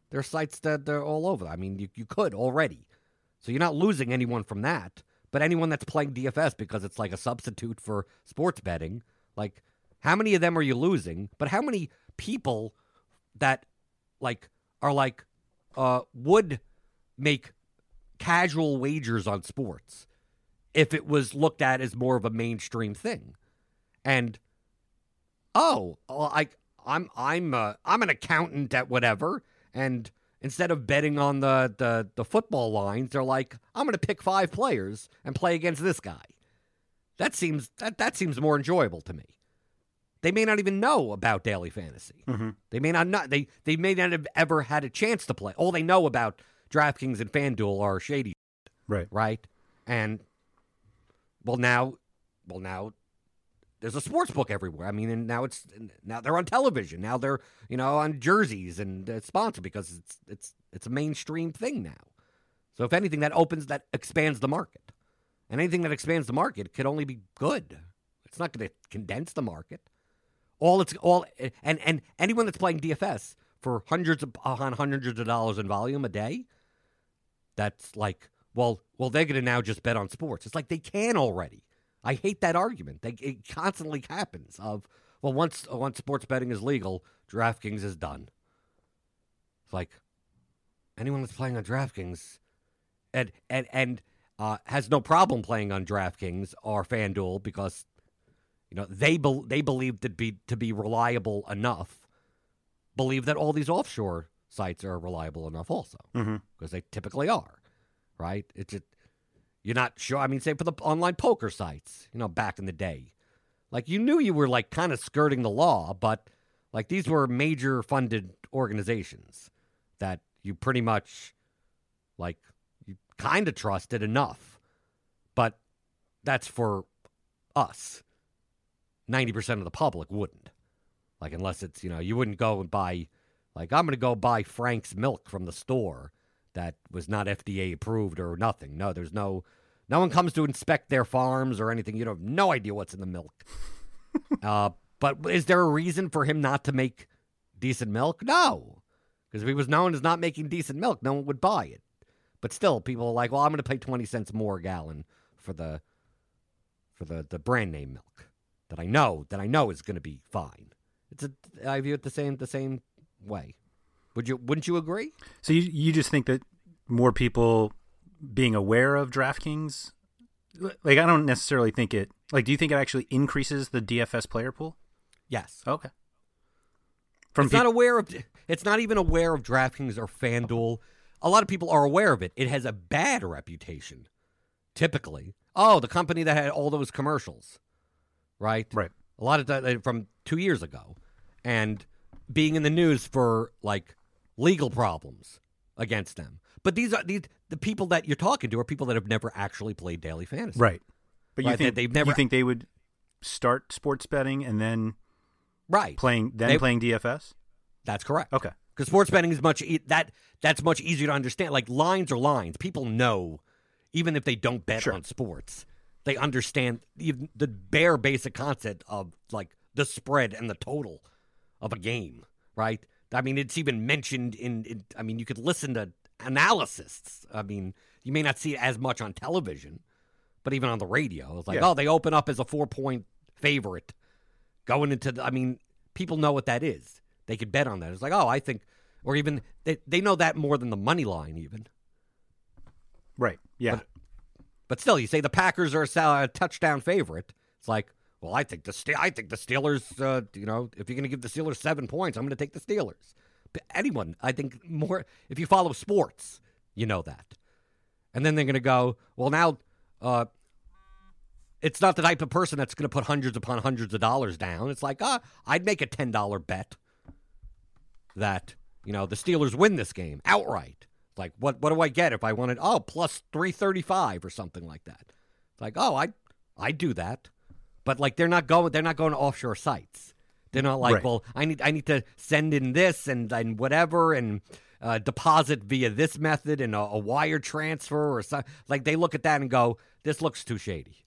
there are sites that they're all over. I mean, you, you could already. So you're not losing anyone from that. But anyone that's playing DFS because it's like a substitute for sports betting, like how many of them are you losing? But how many people that like are like uh would make casual wagers on sports if it was looked at as more of a mainstream thing. And oh, I I'm I'm uh, I'm an accountant at whatever and instead of betting on the, the, the football lines, they're like, I'm going to pick five players and play against this guy. That seems that, that seems more enjoyable to me. They may not even know about daily fantasy.
Mm-hmm.
They may not, not they they may not have ever had a chance to play. All they know about DraftKings and FanDuel are shady,
right?
Right, and well now, well now there's a sports book everywhere. I mean, and now it's now they're on television. Now they're you know on jerseys and it's sponsored because it's it's it's a mainstream thing now. So if anything, that opens that expands the market, and anything that expands the market could only be good. It's not going to condense the market. All it's all and and anyone that's playing DFS for hundreds upon hundreds of dollars in volume a day, that's like well well they're going to now just bet on sports. It's like they can already. I hate that argument. They, it constantly happens. Of well, once once sports betting is legal, DraftKings is done. It's like anyone that's playing on DraftKings and and and uh, has no problem playing on DraftKings or FanDuel because you know they be, they believe to be to be reliable enough. Believe that all these offshore sites are reliable enough also because
mm-hmm.
they typically are, right? It's just you're not sure. I mean, say for the online poker sites, you know, back in the day, like you knew you were like kind of skirting the law, but like these were major funded organizations that you pretty much like you kind of trusted enough. But that's for us. 90% of the public wouldn't. Like, unless it's, you know, you wouldn't go and buy, like, I'm going to go buy Frank's milk from the store that was not FDA approved or nothing. No, there's no no one comes to inspect their farms or anything. You have no idea what's in the milk. uh, but is there a reason for him not to make decent milk? No, because if he was known as not making decent milk, no one would buy it. But still, people are like, "Well, I'm going to pay twenty cents more a gallon for the for the the brand name milk that I know that I know is going to be fine." It's a I view it the same the same way. Would you wouldn't you agree?
So you you just think that more people being aware of DraftKings like I don't necessarily think it like do you think it actually increases the DFS player pool?
Yes.
Okay.
From it's pe- not aware of it's not even aware of DraftKings or FanDuel. A lot of people are aware of it. It has a bad reputation. Typically. Oh, the company that had all those commercials. Right?
Right.
A lot of that from 2 years ago. And being in the news for like legal problems against them. but these are these the people that you're talking to are people that have never actually played daily fantasy.
Right. But you
Right,
think
they- they've never-
you think they would start sports betting and then
Right.
playing then
They-
playing DFS?
That's correct.
Okay.
Because sports betting is much e- that that's much easier to understand. Like lines are lines. People know, even if they don't bet
Sure.
on sports, they understand even the bare basic concept of like the spread and the total of a game. Right. I mean, it's even mentioned in. in I mean, you could listen to analysts. I mean, you may not see it as much on television, but even on the radio, it's like,
Yeah.
oh, they open up as a four point favorite going into the, I mean, people know what that is. They could bet on that. It's like, oh, I think, or even they, they know that more than the money line, even.
Right. Yeah.
But- But still, you say the Packers are a, touchdown favorite. It's like, well, I think the I think the Steelers. Uh, you know, if you're going to give the Steelers seven points, I'm going to take the Steelers. But anyone, I think more. If you follow sports, you know that. And then they're going to go, well, now, uh, it's not the type of person that's going to put hundreds upon hundreds of dollars down. It's like, ah, I'd make a ten dollar bet that you know the Steelers win this game outright. Like, what what do I get if I wanted? Oh, plus three thirty five or something like that. It's like, oh, I I do that, but like they're not going they're not going to offshore sites. They're not like,
Right.
well, I need I need to send in this and and whatever and uh, deposit via this method and a, a wire transfer or something. Like they look at that and go, this looks too shady,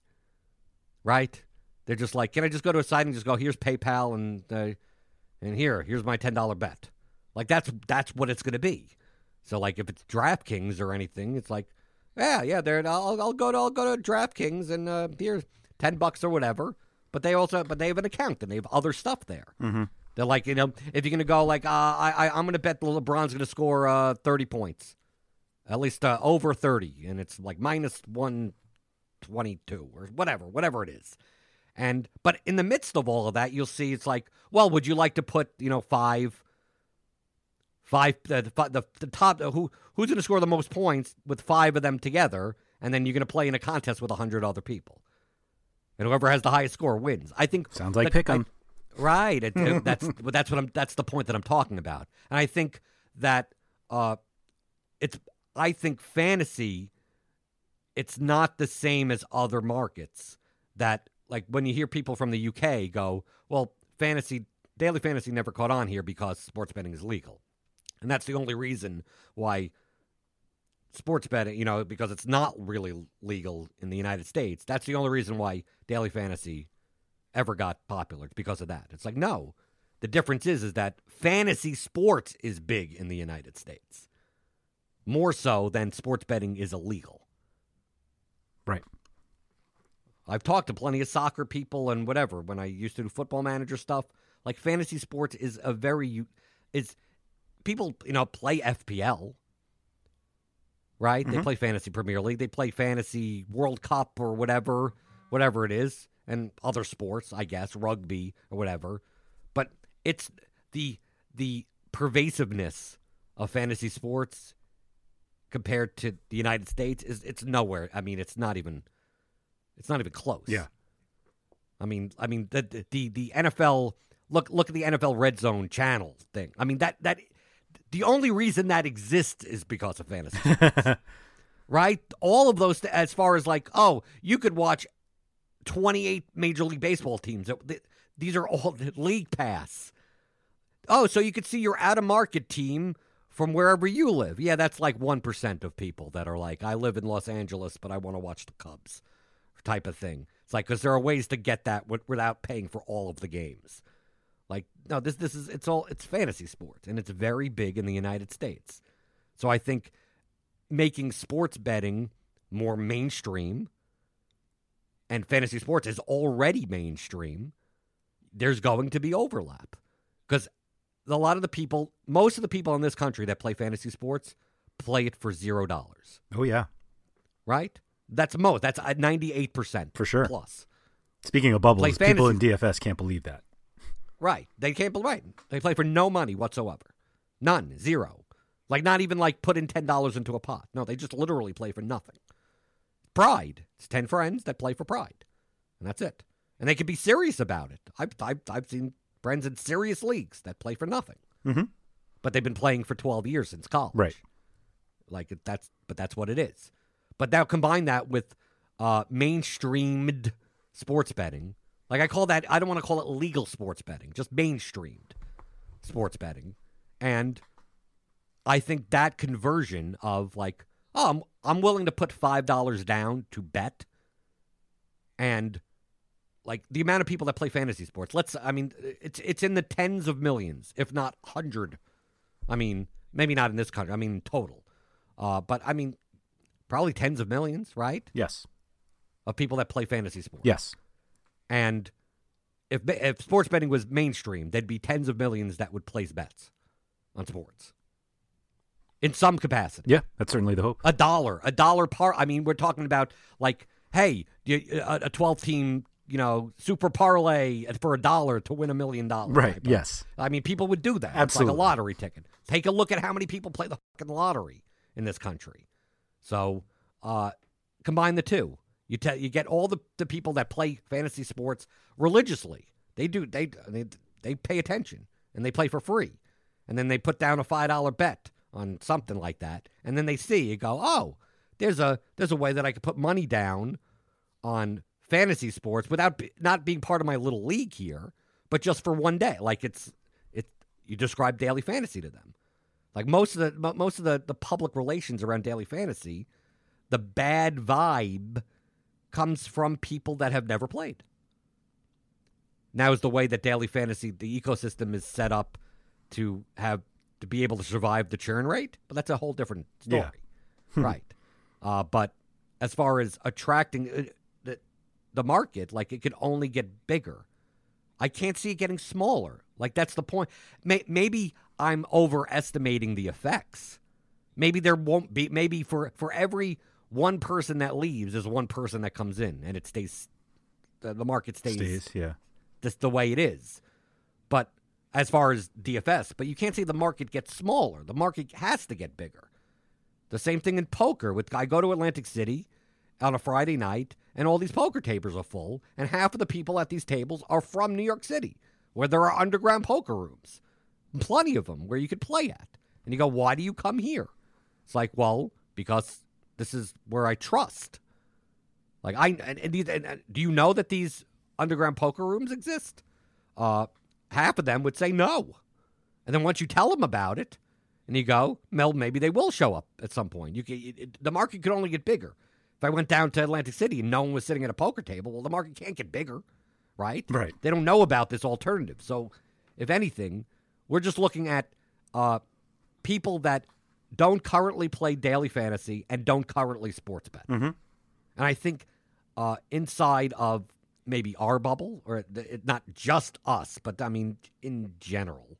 right? They're just like, can I just go to a site and just go, here's PayPal and uh, and here, here's my ten dollar bet. Like that's that's what it's going to be. So like if it's DraftKings or anything, it's like, yeah, yeah, there. I'll, I'll go to I'll go to DraftKings and uh, here's ten bucks or whatever. But they also but they have an account and they have other stuff there. Mm-hmm. They're like you know if you're going to go like uh, I, I I'm going to bet the LeBron's going to score uh, thirty points, at least uh, over thirty, and it's like minus one twenty two or whatever whatever it is. And but in the midst of all of that, you'll see it's like, well, would you like to put you know five, five uh, the, the the top uh, who who's going to score the most points with five of them together, and then you're going to play in a contest with a hundred other people, and whoever has the highest score wins. I think
Sounds like pick'em.
I- right? It, it- that's that's what I'm. That's the point that I'm talking about, and I think that uh, it's. I think fantasy it's not the same as other markets that like when you hear people from the UK go, well, fantasy daily fantasy never caught on here because sports betting is legal. And that's the only reason why sports betting, you know, because it's not really legal in the United States. That's the only reason why daily fantasy ever got popular. It's because of that. It's like no. The difference is is that fantasy sports is big in the United States. More so than sports betting is illegal.
Right.
I've talked to plenty of soccer people and whatever when I used to do football manager stuff. Like fantasy sports is a very is people you know play FPL, right? They mm-hmm. play fantasy Premier League, they play fantasy World Cup or whatever, whatever it is, and other sports, I guess, rugby or whatever. But it's the the pervasiveness of fantasy sports compared to the United States is it's nowhere. I mean, it's not even it's not even close.
Yeah.
I mean, I mean the the the NFL look look at the NFL Red Zone channel thing. I mean that that the only reason that exists is because of fantasy, sports. right? All of those as far as like oh, you could watch twenty eight Major League Baseball teams. These are all league pass. Oh, so you could see your out of market team from wherever you live. Yeah, that's like 1% of people that are like, I live in Los Angeles, but I want to watch the Cubs type of thing. It's like, because there are ways to get that without paying for all of the games. No, this, this is, it's all, it's fantasy sports, and it's very big in the United States. So I think making sports betting more mainstream and fantasy sports is already mainstream, there's going to be overlap. Because a lot of the people, most of the people in this country that play fantasy sports play it for zero dollars,
Oh yeah.
right? That's most. That's uh, ninety-eight percent
For sure.
plus.
Speaking of bubbles, people in. DFS can't believe that.
Right? They can't believe. Right? They play for no money whatsoever, none, zero. Like not even like put in ten dollars into a pot. No, they just literally play for nothing. Pride. It's ten friends that play for pride, and that's it. And they can be serious about it. I've I've, I've seen friends in serious leagues that play for nothing,
Mhm.
but they've been playing for twelve years since college.
Right.
Like that's but that's what it is. But now combine that with uh, mainstreamed sports betting. Like I call that, I don't want to call it legal sports betting, just mainstreamed sports betting. And I think that conversion of like, oh, I'm, I'm willing to put $5 down to bet. And like the amount of people that play fantasy sports, let's, I mean, it's, it's in the tens of millions, if not hundred. I mean, maybe not in this country, I mean, total. Uh, but I mean, probably tens of millions, right?
Yes.
Of people that play fantasy sports.
Yes.
And if if sports betting was mainstream, there'd be tens of millions that would place bets on sports in some capacity.
Yeah, that's certainly the hope.
A dollar, a dollar par. I mean, we're talking about like, hey, a a twelve team, you know, super parlay for a dollar to win a million dollars.
Right, yes.
I mean, people would do that. It's
Absolutely.
like a lottery ticket. Take a look at how many people play the fucking lottery in this country. So, uh, combine the two. You te- you get all the, the people that play fantasy sports religiously. They do they they they pay attention and they play for free, and then they put down a five dollar bet on something like that, and then they see you go, oh, there's a there's a way that I could put money down on fantasy sports without not being part of my little league here, but just for one day. Like it's it you describe daily fantasy to them. Like most of the mo- most of the the public relations around daily fantasy, the bad vibe comes from people that have never played. Now is the way that daily fantasy the ecosystem is set up to have to be able to survive the churn rate, but that's a whole different story.
Yeah.
right. Uh, but as far as attracting uh, the the market, like it could only get bigger. I can't see it getting smaller. Like that's the point. May, maybe I'm overestimating the effects. Maybe there won't be. Maybe for for every one person that leaves, is one person that comes in, and it stays. The, the market stays,
Stays, yeah.
just the way it is. But as far as DFS, but you can't say the market gets smaller. The market has to get bigger. The same thing in poker. With I go to Atlantic City on a Friday night, and all these poker tables are full, and half of the people at these tables are from New York City, where there are underground poker rooms, plenty of them where you could play at. And you go, why do you come here? It's like, well, because this is where I trust. Like I and, and, these, and, and do you know that these underground poker rooms exist? Uh, half of them would say no, and then once you tell them about it, and you go, Mel, maybe they will show up at some point. You can, it, it- the market could only get bigger. If I went down to Atlantic City and no one was sitting at a poker table, well, the market can't get bigger, right?
Right.
They don't know about this alternative. So, if anything, we're just looking at uh, people that don't currently play daily fantasy and don't currently sports bet.
Mm-hmm.
And I think uh, inside of maybe our bubble, or not just us, but I mean in general,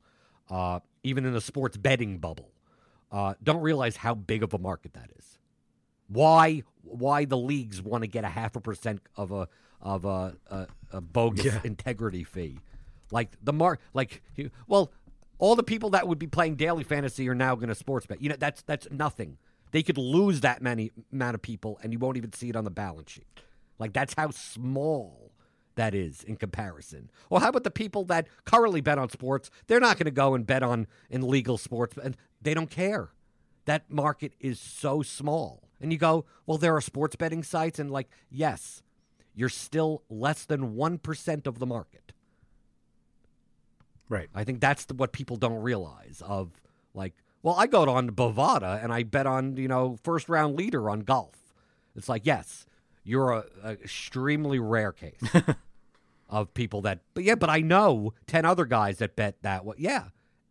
uh, even in the sports betting bubble, uh, don't realize how big of a market that is. Why? Why the leagues want to get a half a percent of a of a a, a bogus
Yeah.
integrity fee? Like the mark, like well, all the people that would be playing daily fantasy are now going to sports bet. You know, that's that's nothing. They could lose that many amount of people, and you won't even see it on the balance sheet. Like that's how small that is in comparison. Well, how about the people that currently bet on sports? They're not going to go and bet on in legal sports, and they don't care. That market is so small. And you go, well, there are sports betting sites, and like, yes, you're still less than one percent of the market.
Right.
I think that's the, what people don't realize. Of like, well, I go on Bovada and I bet on you know first round leader on golf. It's like, yes, you're a, a extremely rare case of people that. But yeah, but I know ten other guys that bet that way. Yeah,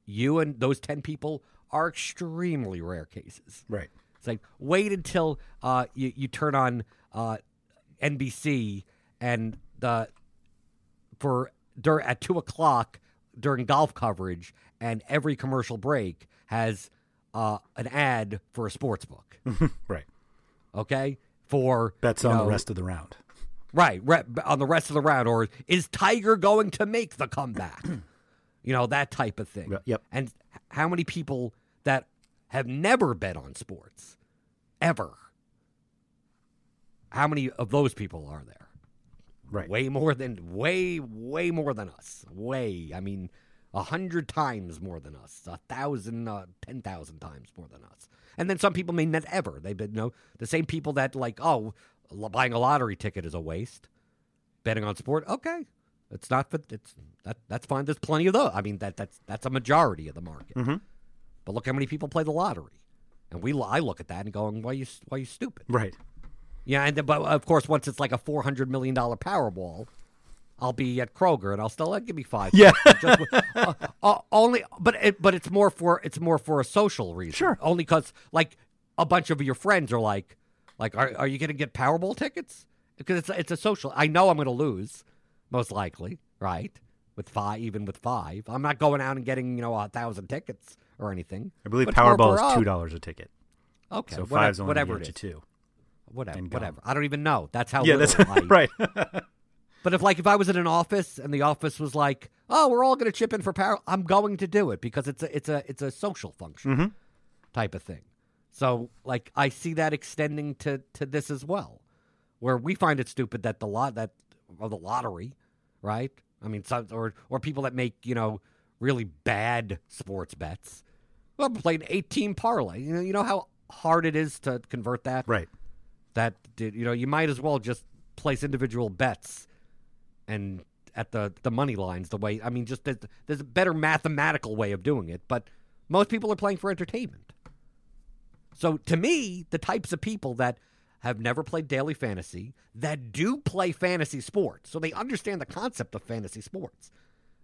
you and those ten people are extremely rare cases.
Right.
It's like wait until uh, you you turn on uh, NBC and the for dur- at two o'clock during golf coverage, and every commercial break has uh, an ad for a sports book.
Right.
Okay, for
Bets
you
on
know,
the rest of the round.
Right, re- on the rest of the round, or is Tiger going to make the comeback? you know that type of thing.
Yep.
And how many people that have never bet on sports ever? How many of those people are there?
Right.
Way more than way way more than us. Way. I mean, a hundred times more than us, a thousand, uh, ten thousand times more than us. And then some people may not ever. They've been, you know, the same people that like, oh, buying a lottery ticket is a waste. Betting on sport, okay, it's not. But it's that that's fine. There's plenty of those. I mean, that that's that's a majority of the market.
Mhm.
But look how many people play the lottery, and we I look at that and going, why you why you stupid?
Right.
Yeah, and but of course, once it's like a four hundred million dollar Powerball, I'll be at Kroger and I'll still uh, give me five.
Yeah.
Just, uh, uh, only, but it, but it's more for it's more for a social reason.
Sure.
Only because like a bunch of your friends are like, like, are are you going to get Powerball tickets? Because it's a- it's a social. I know I'm going to lose, most likely, right? With five, even with five, I'm not going out and getting you know a thousand tickets or anything.
I believe
But
Powerball is two dollars a ticket.
Okay,
So
whatever,
five's only
whatever
get you two.
Whatever, whatever. I don't even know. That's how.
yeah, that's
I-
right.
But if like if I was in an office and the office was like, "Oh, we're all going to chip in for power," I'm going to do it because it's a it's a it's a social function
Mhm.
type of thing. So like I see that extending to to this as well, where we find it stupid that the lot that or the lottery, right? I mean, some, or or people that make you know really bad sports bets. Well, I'm playing 18 parlay. You know, you know how hard it is to convert that
right.
That you know you might as well just place individual bets and at the the money lines the way I mean just there's, there's a better mathematical way of doing it but most people are playing for entertainment. So to me the types of people that have never played daily fantasy that do play fantasy sports so they understand the concept of fantasy sports.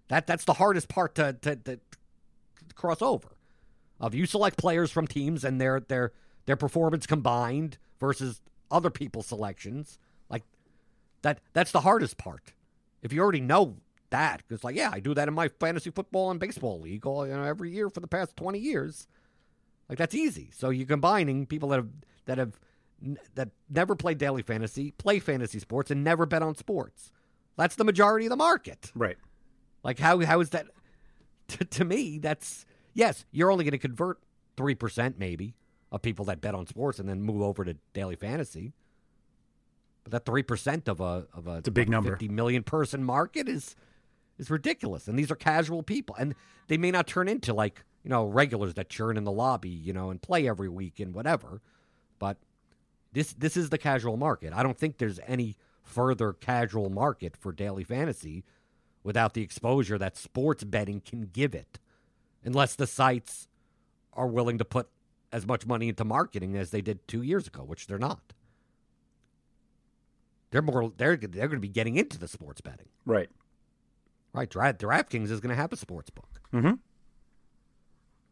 That that's the hardest part to to, to, to cross over. Of you select players from teams and their their their performance combined versus other people's selections. Like that that's the hardest part. If you already know that it's like yeah i do that in my fantasy football and baseball league all you know every year for the past 20 years. Like that's easy. So you're combining people that have that have that never played daily fantasy play fantasy sports and never bet on sports. That's the majority of the market.
Right.
like how how is that? To, to me that's yes, you're only going to convert 3% maybe of people that bet on sports and then move over to daily fantasy. But that 3% of a of a,
It's a big number.
50 million person market is is ridiculous. And these are casual people and they may not turn into like, you know, regulars that churn in the lobby, you know, and play every week and whatever. But this this is the casual market. I don't think there's any further casual market for daily fantasy without the exposure that sports betting can give it, unless the sites are willing to put as much money into marketing as they did two years ago, which they're not. They're more they're they're going to be getting into the sports betting,
Right.
right? Dra- DraftKings is going to have a sports book,
Mm-hmm.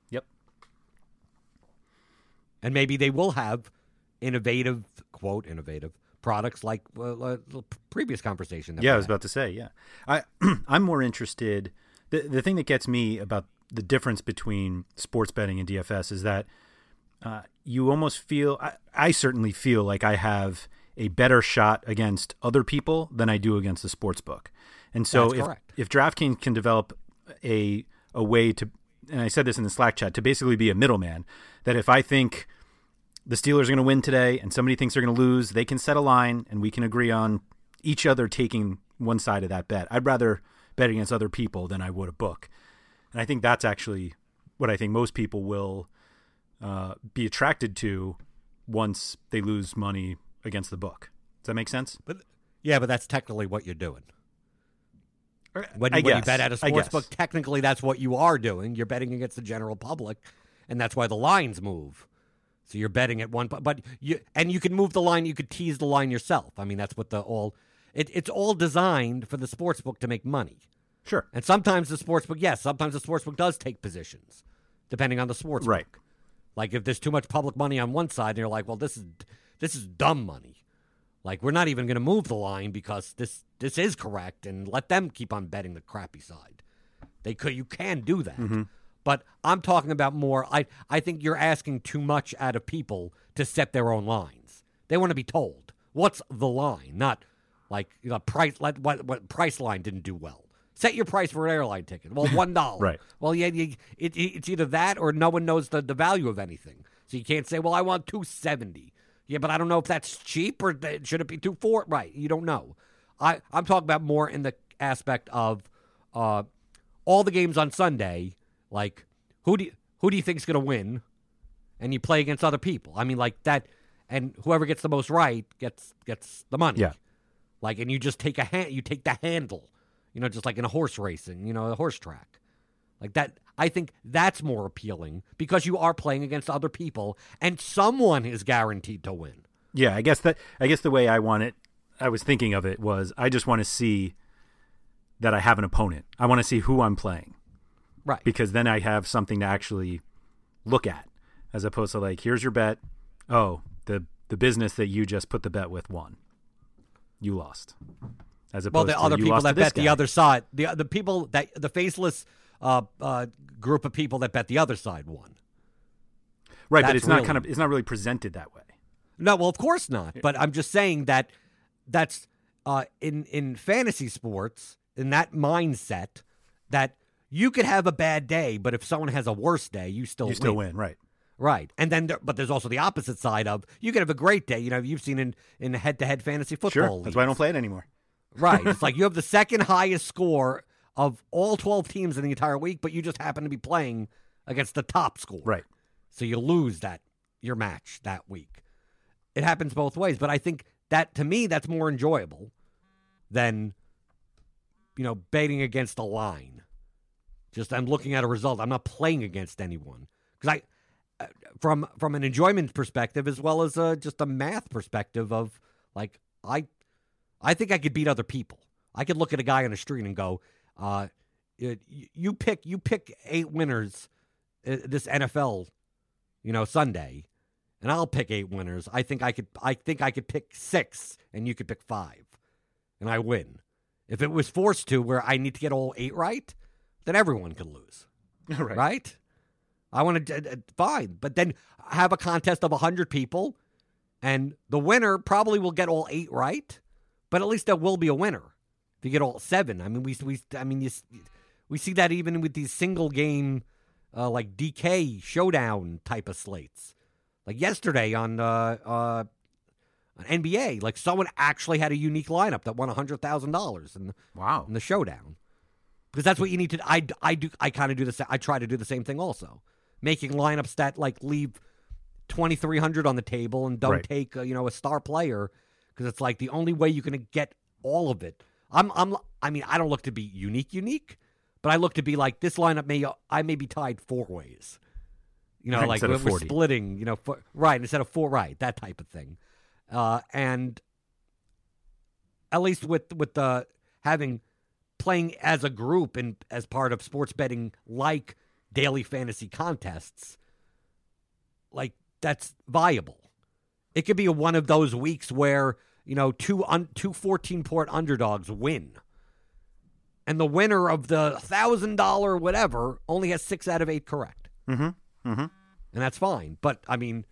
Yep.
and maybe they will have innovative quote innovative products like uh, the previous conversation. That
Yeah, I was
had.
about to say. Yeah, I I'm more interested. The the thing that gets me about the difference between sports betting and DFS is that uh, you almost feel. I, I certainly feel like I have a better shot against other people than I do against the sports book. And so
That's
if
correct.
if DraftKings can develop a a way to, and I said this in the Slack chat, to basically be a middleman, that if I think the Steelers are going to win today and somebody thinks they're going to lose, they can set a line and we can agree on each other taking one side of that bet. I'd rather bet against other people than I would a book. And I think that's actually what I think most people will uh, be attracted to once they lose money against the book. Does that make sense?
But yeah, but that's technically what you're doing. When,
I
you, when you bet at a sports book, technically that's what you are doing. You're betting against the general public, and that's why the lines move. So you're betting at one, but but you and you can move the line. You could tease the line yourself. I mean, that's what the all. It, it's all designed for the sports book to make money.
Sure.
And sometimes the sports book, yes, sometimes the sports book does take positions, depending on the sports
Right.
book. Like if there's too much public money on one side, and you're like, well, this is this is dumb money. Like we're not even going to move the line because this this is correct, and let them keep on betting the crappy side. They could, you can do that, mm-hmm. but I'm talking about more. I I think you're asking too much out of people to set their own lines. They want to be told what's the line, not like you know, price. Let what what price line didn't do well. Set your price for an airline ticket. Well, one dollar.
Right.
Well, yeah, you, it, it- it's either that or no one knows the, the value of anything. So you can't say, well, I want two seventy. Yeah, but I don't know if that's cheap or th- should it be two four. Right. You don't know. I I'm talking about more in the aspect of, uh, all the games on Sunday, like who do you, who do you think's going to win? And you play against other people. I mean, like that, and whoever gets the most right gets gets the money.
Yeah.
Like, and you just take a hand, you take the handle, you know, just like in a horse racing, you know, a horse track, like that. I think that's more appealing because you are playing against other people, and someone is guaranteed to win.
Yeah, I guess that I guess the way I want it, I was thinking of it was I just want to see that I have an opponent. I want to see who I'm playing.
Right.
Because then I have something to actually look at as opposed to like here's your bet. Oh, the the business that you just put the bet with won. You lost. As opposed
well, the
to
other people that bet the other side, the the people that the faceless uh, uh, group of people that bet the other side won.
Right, but
that's
it's not kind of it's not really presented that way.
No, well, of course not. But I'm just saying that that's uh, in in fantasy sports in that mindset that you could have a bad day, but if someone has a worse day, you still
You still win, right.
Right, and then there, but there's also the opposite side of you could have a great day. You know, you've seen in in head to head fantasy football.
Sure. That's why I don't play it anymore.
Right. It's like you have the second highest score of all 12 teams in the entire week, but you just happen to be playing against the top score.
Right.
So you lose that your match that week. It happens both ways, but I think that to me that's more enjoyable than you know betting against a line. Just I'm looking at a result. I'm not playing against anyone because I uh, from from an enjoyment perspective as well as uh, just a math perspective of like I I think I could beat other people. I could look at a guy on the street and go, uh, you, pick you pick eight winners uh, this NFL, you know, Sunday, and I'll pick eight winners. I think I could I think I could pick six and you could pick five, and I win. If it was forced to where I need to get all eight right, then everyone could lose
right.
right? I want to fine, but then have a contest of hundred people, and the winner probably will get all eight right, but at least there will be a winner if you get all seven. I mean, we we I mean, you, we see that even with these single game, uh, like DK showdown type of slates. Like yesterday on uh, uh, on NBA, like someone actually had a unique lineup that won hundred thousand dollars in the,
Wow.
in the showdown because that's what you need to. I I do I kind of do the sa- I try to do the same thing also, making lineups that like leave twenty three hundred on the table and don't
Right.
take uh, you know a star player because it's like the only way you're going to get all of it. I'm I'm I mean I don't look to be unique unique, but I look to be like this lineup may I may be tied four ways. You know, like we're, we're splitting. You know, right instead of four, right that type of thing, uh, and at least with with the having playing as a group and as part of sports betting like daily fantasy contests like that's viable it could be a, one of those weeks where you know two un, two 14 port underdogs win and the winner of the thousand dollar whatever only has six out of eight correct
Mm-hmm. Mm-hmm.
and that's fine but i mean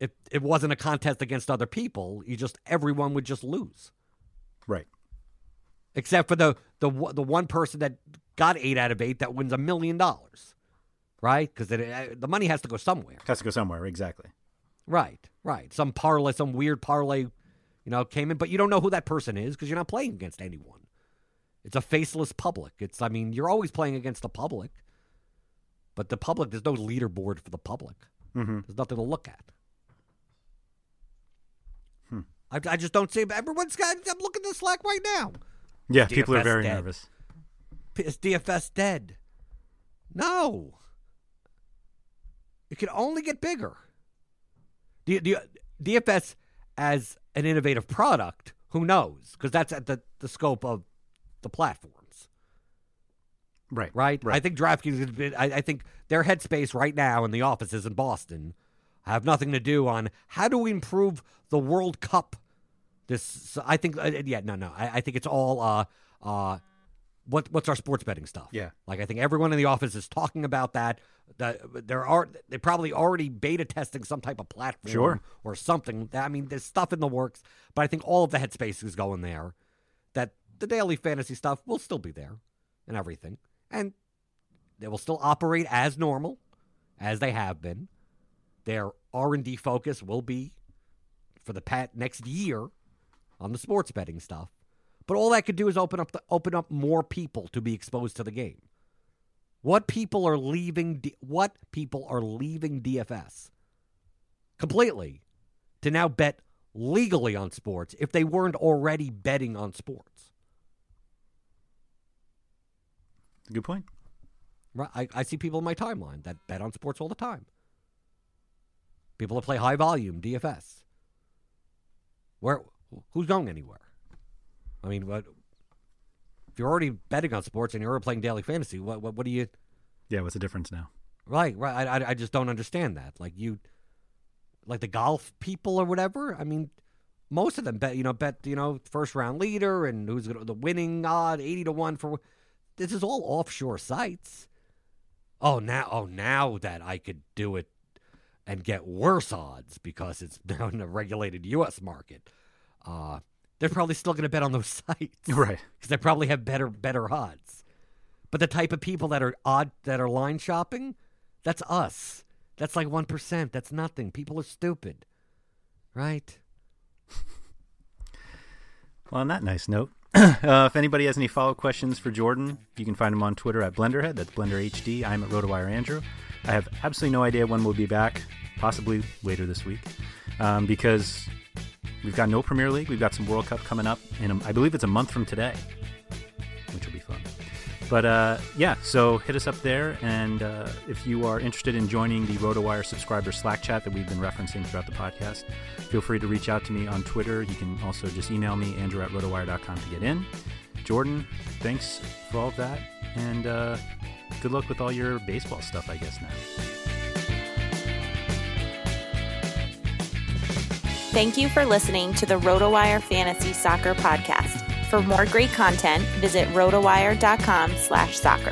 if it wasn't a contest against other people you just everyone would just lose
Right.
except for the the the one person that got eight out of eight that wins a million dollars, right? Because the money has to go somewhere,
Has to go somewhere. Exactly.
right? Right. Some parlay, some weird parlay, you know, came in, but you don't know who that person is because you're not playing against anyone. It's a faceless public. It's I mean, you're always playing against the public, but the public there's no leaderboard for the public.
Mm-hmm.
There's nothing to look at.
Hmm.
I, I just don't see. Everyone's got. I'm looking at the Slack right now.
Yeah, people are very
dead.
nervous.
Is DFS dead? No. It can only get bigger. The, the, DFS as an innovative product, who knows? Because that's at the, the scope of the platforms,
Right.
right?
Right.
I think DraftKings, I, I think their headspace right now in the offices in Boston have nothing to do on how do we improve the World Cup. This, I think, uh, yeah, no, no. I, I think it's all uh, uh, what what's our sports betting stuff?
Yeah.
Like I think everyone in the office is talking about that. That there are they probably already beta testing some type of platform
Sure.
or something. I mean, there's stuff in the works, but I think all of the headspace is going there. That the daily fantasy stuff will still be there and everything, and they will still operate as normal as they have been. Their R and D focus will be for the pat next year on the sports betting stuff. But all that could do is open up the, open up more people to be exposed to the game. What people are leaving? D- what people are leaving DFS completely to now bet legally on sports if they weren't already betting on sports?
Good point.
Right. I, I see people in my timeline that bet on sports all the time. People that play high volume DFS. Where who's going anywhere? I mean, what if you're already betting on sports and you're already playing daily fantasy? What what, what do you?
Yeah, what's the difference now?
Right, right. I, I I just don't understand that. Like you, like the golf people or whatever. I mean, most of them bet you know bet you know first round leader and who's gonna, the winning odd eighty to one for. This is all offshore sites. Oh now, oh now that I could do it and get worse odds because it's now in a regulated U.S. market. Uh, they're probably still going to bet on those sites,
Right.
Because they probably have better better odds. But the type of people that are odd that are line shopping, that's us. That's like one percent. That's nothing. People are stupid, right?
Well, on that nice note, uh, if anybody has any follow up questions for Jordan, you can find him on Twitter at BlenderHead. That's Blender HD. I'm at RotoWire Andrew. I have absolutely no idea when we'll be back, possibly later this week, um, because we've got no Premier League. We've got some World Cup coming up, and I believe it's a month from today, which will be fun. But uh, yeah, so hit us up there. And uh, if you are interested in joining the RotoWire subscriber Slack chat that we've been referencing throughout the podcast, feel free to reach out to me on Twitter. You can also just email me, andrew at rotowire.com to get in. Jordan, thanks for all of that. And uh, good luck with all your baseball stuff, I guess, now.
Thank you for listening to the RotoWire Fantasy Soccer Podcast. For more great content, visit rotowire.com slash soccer.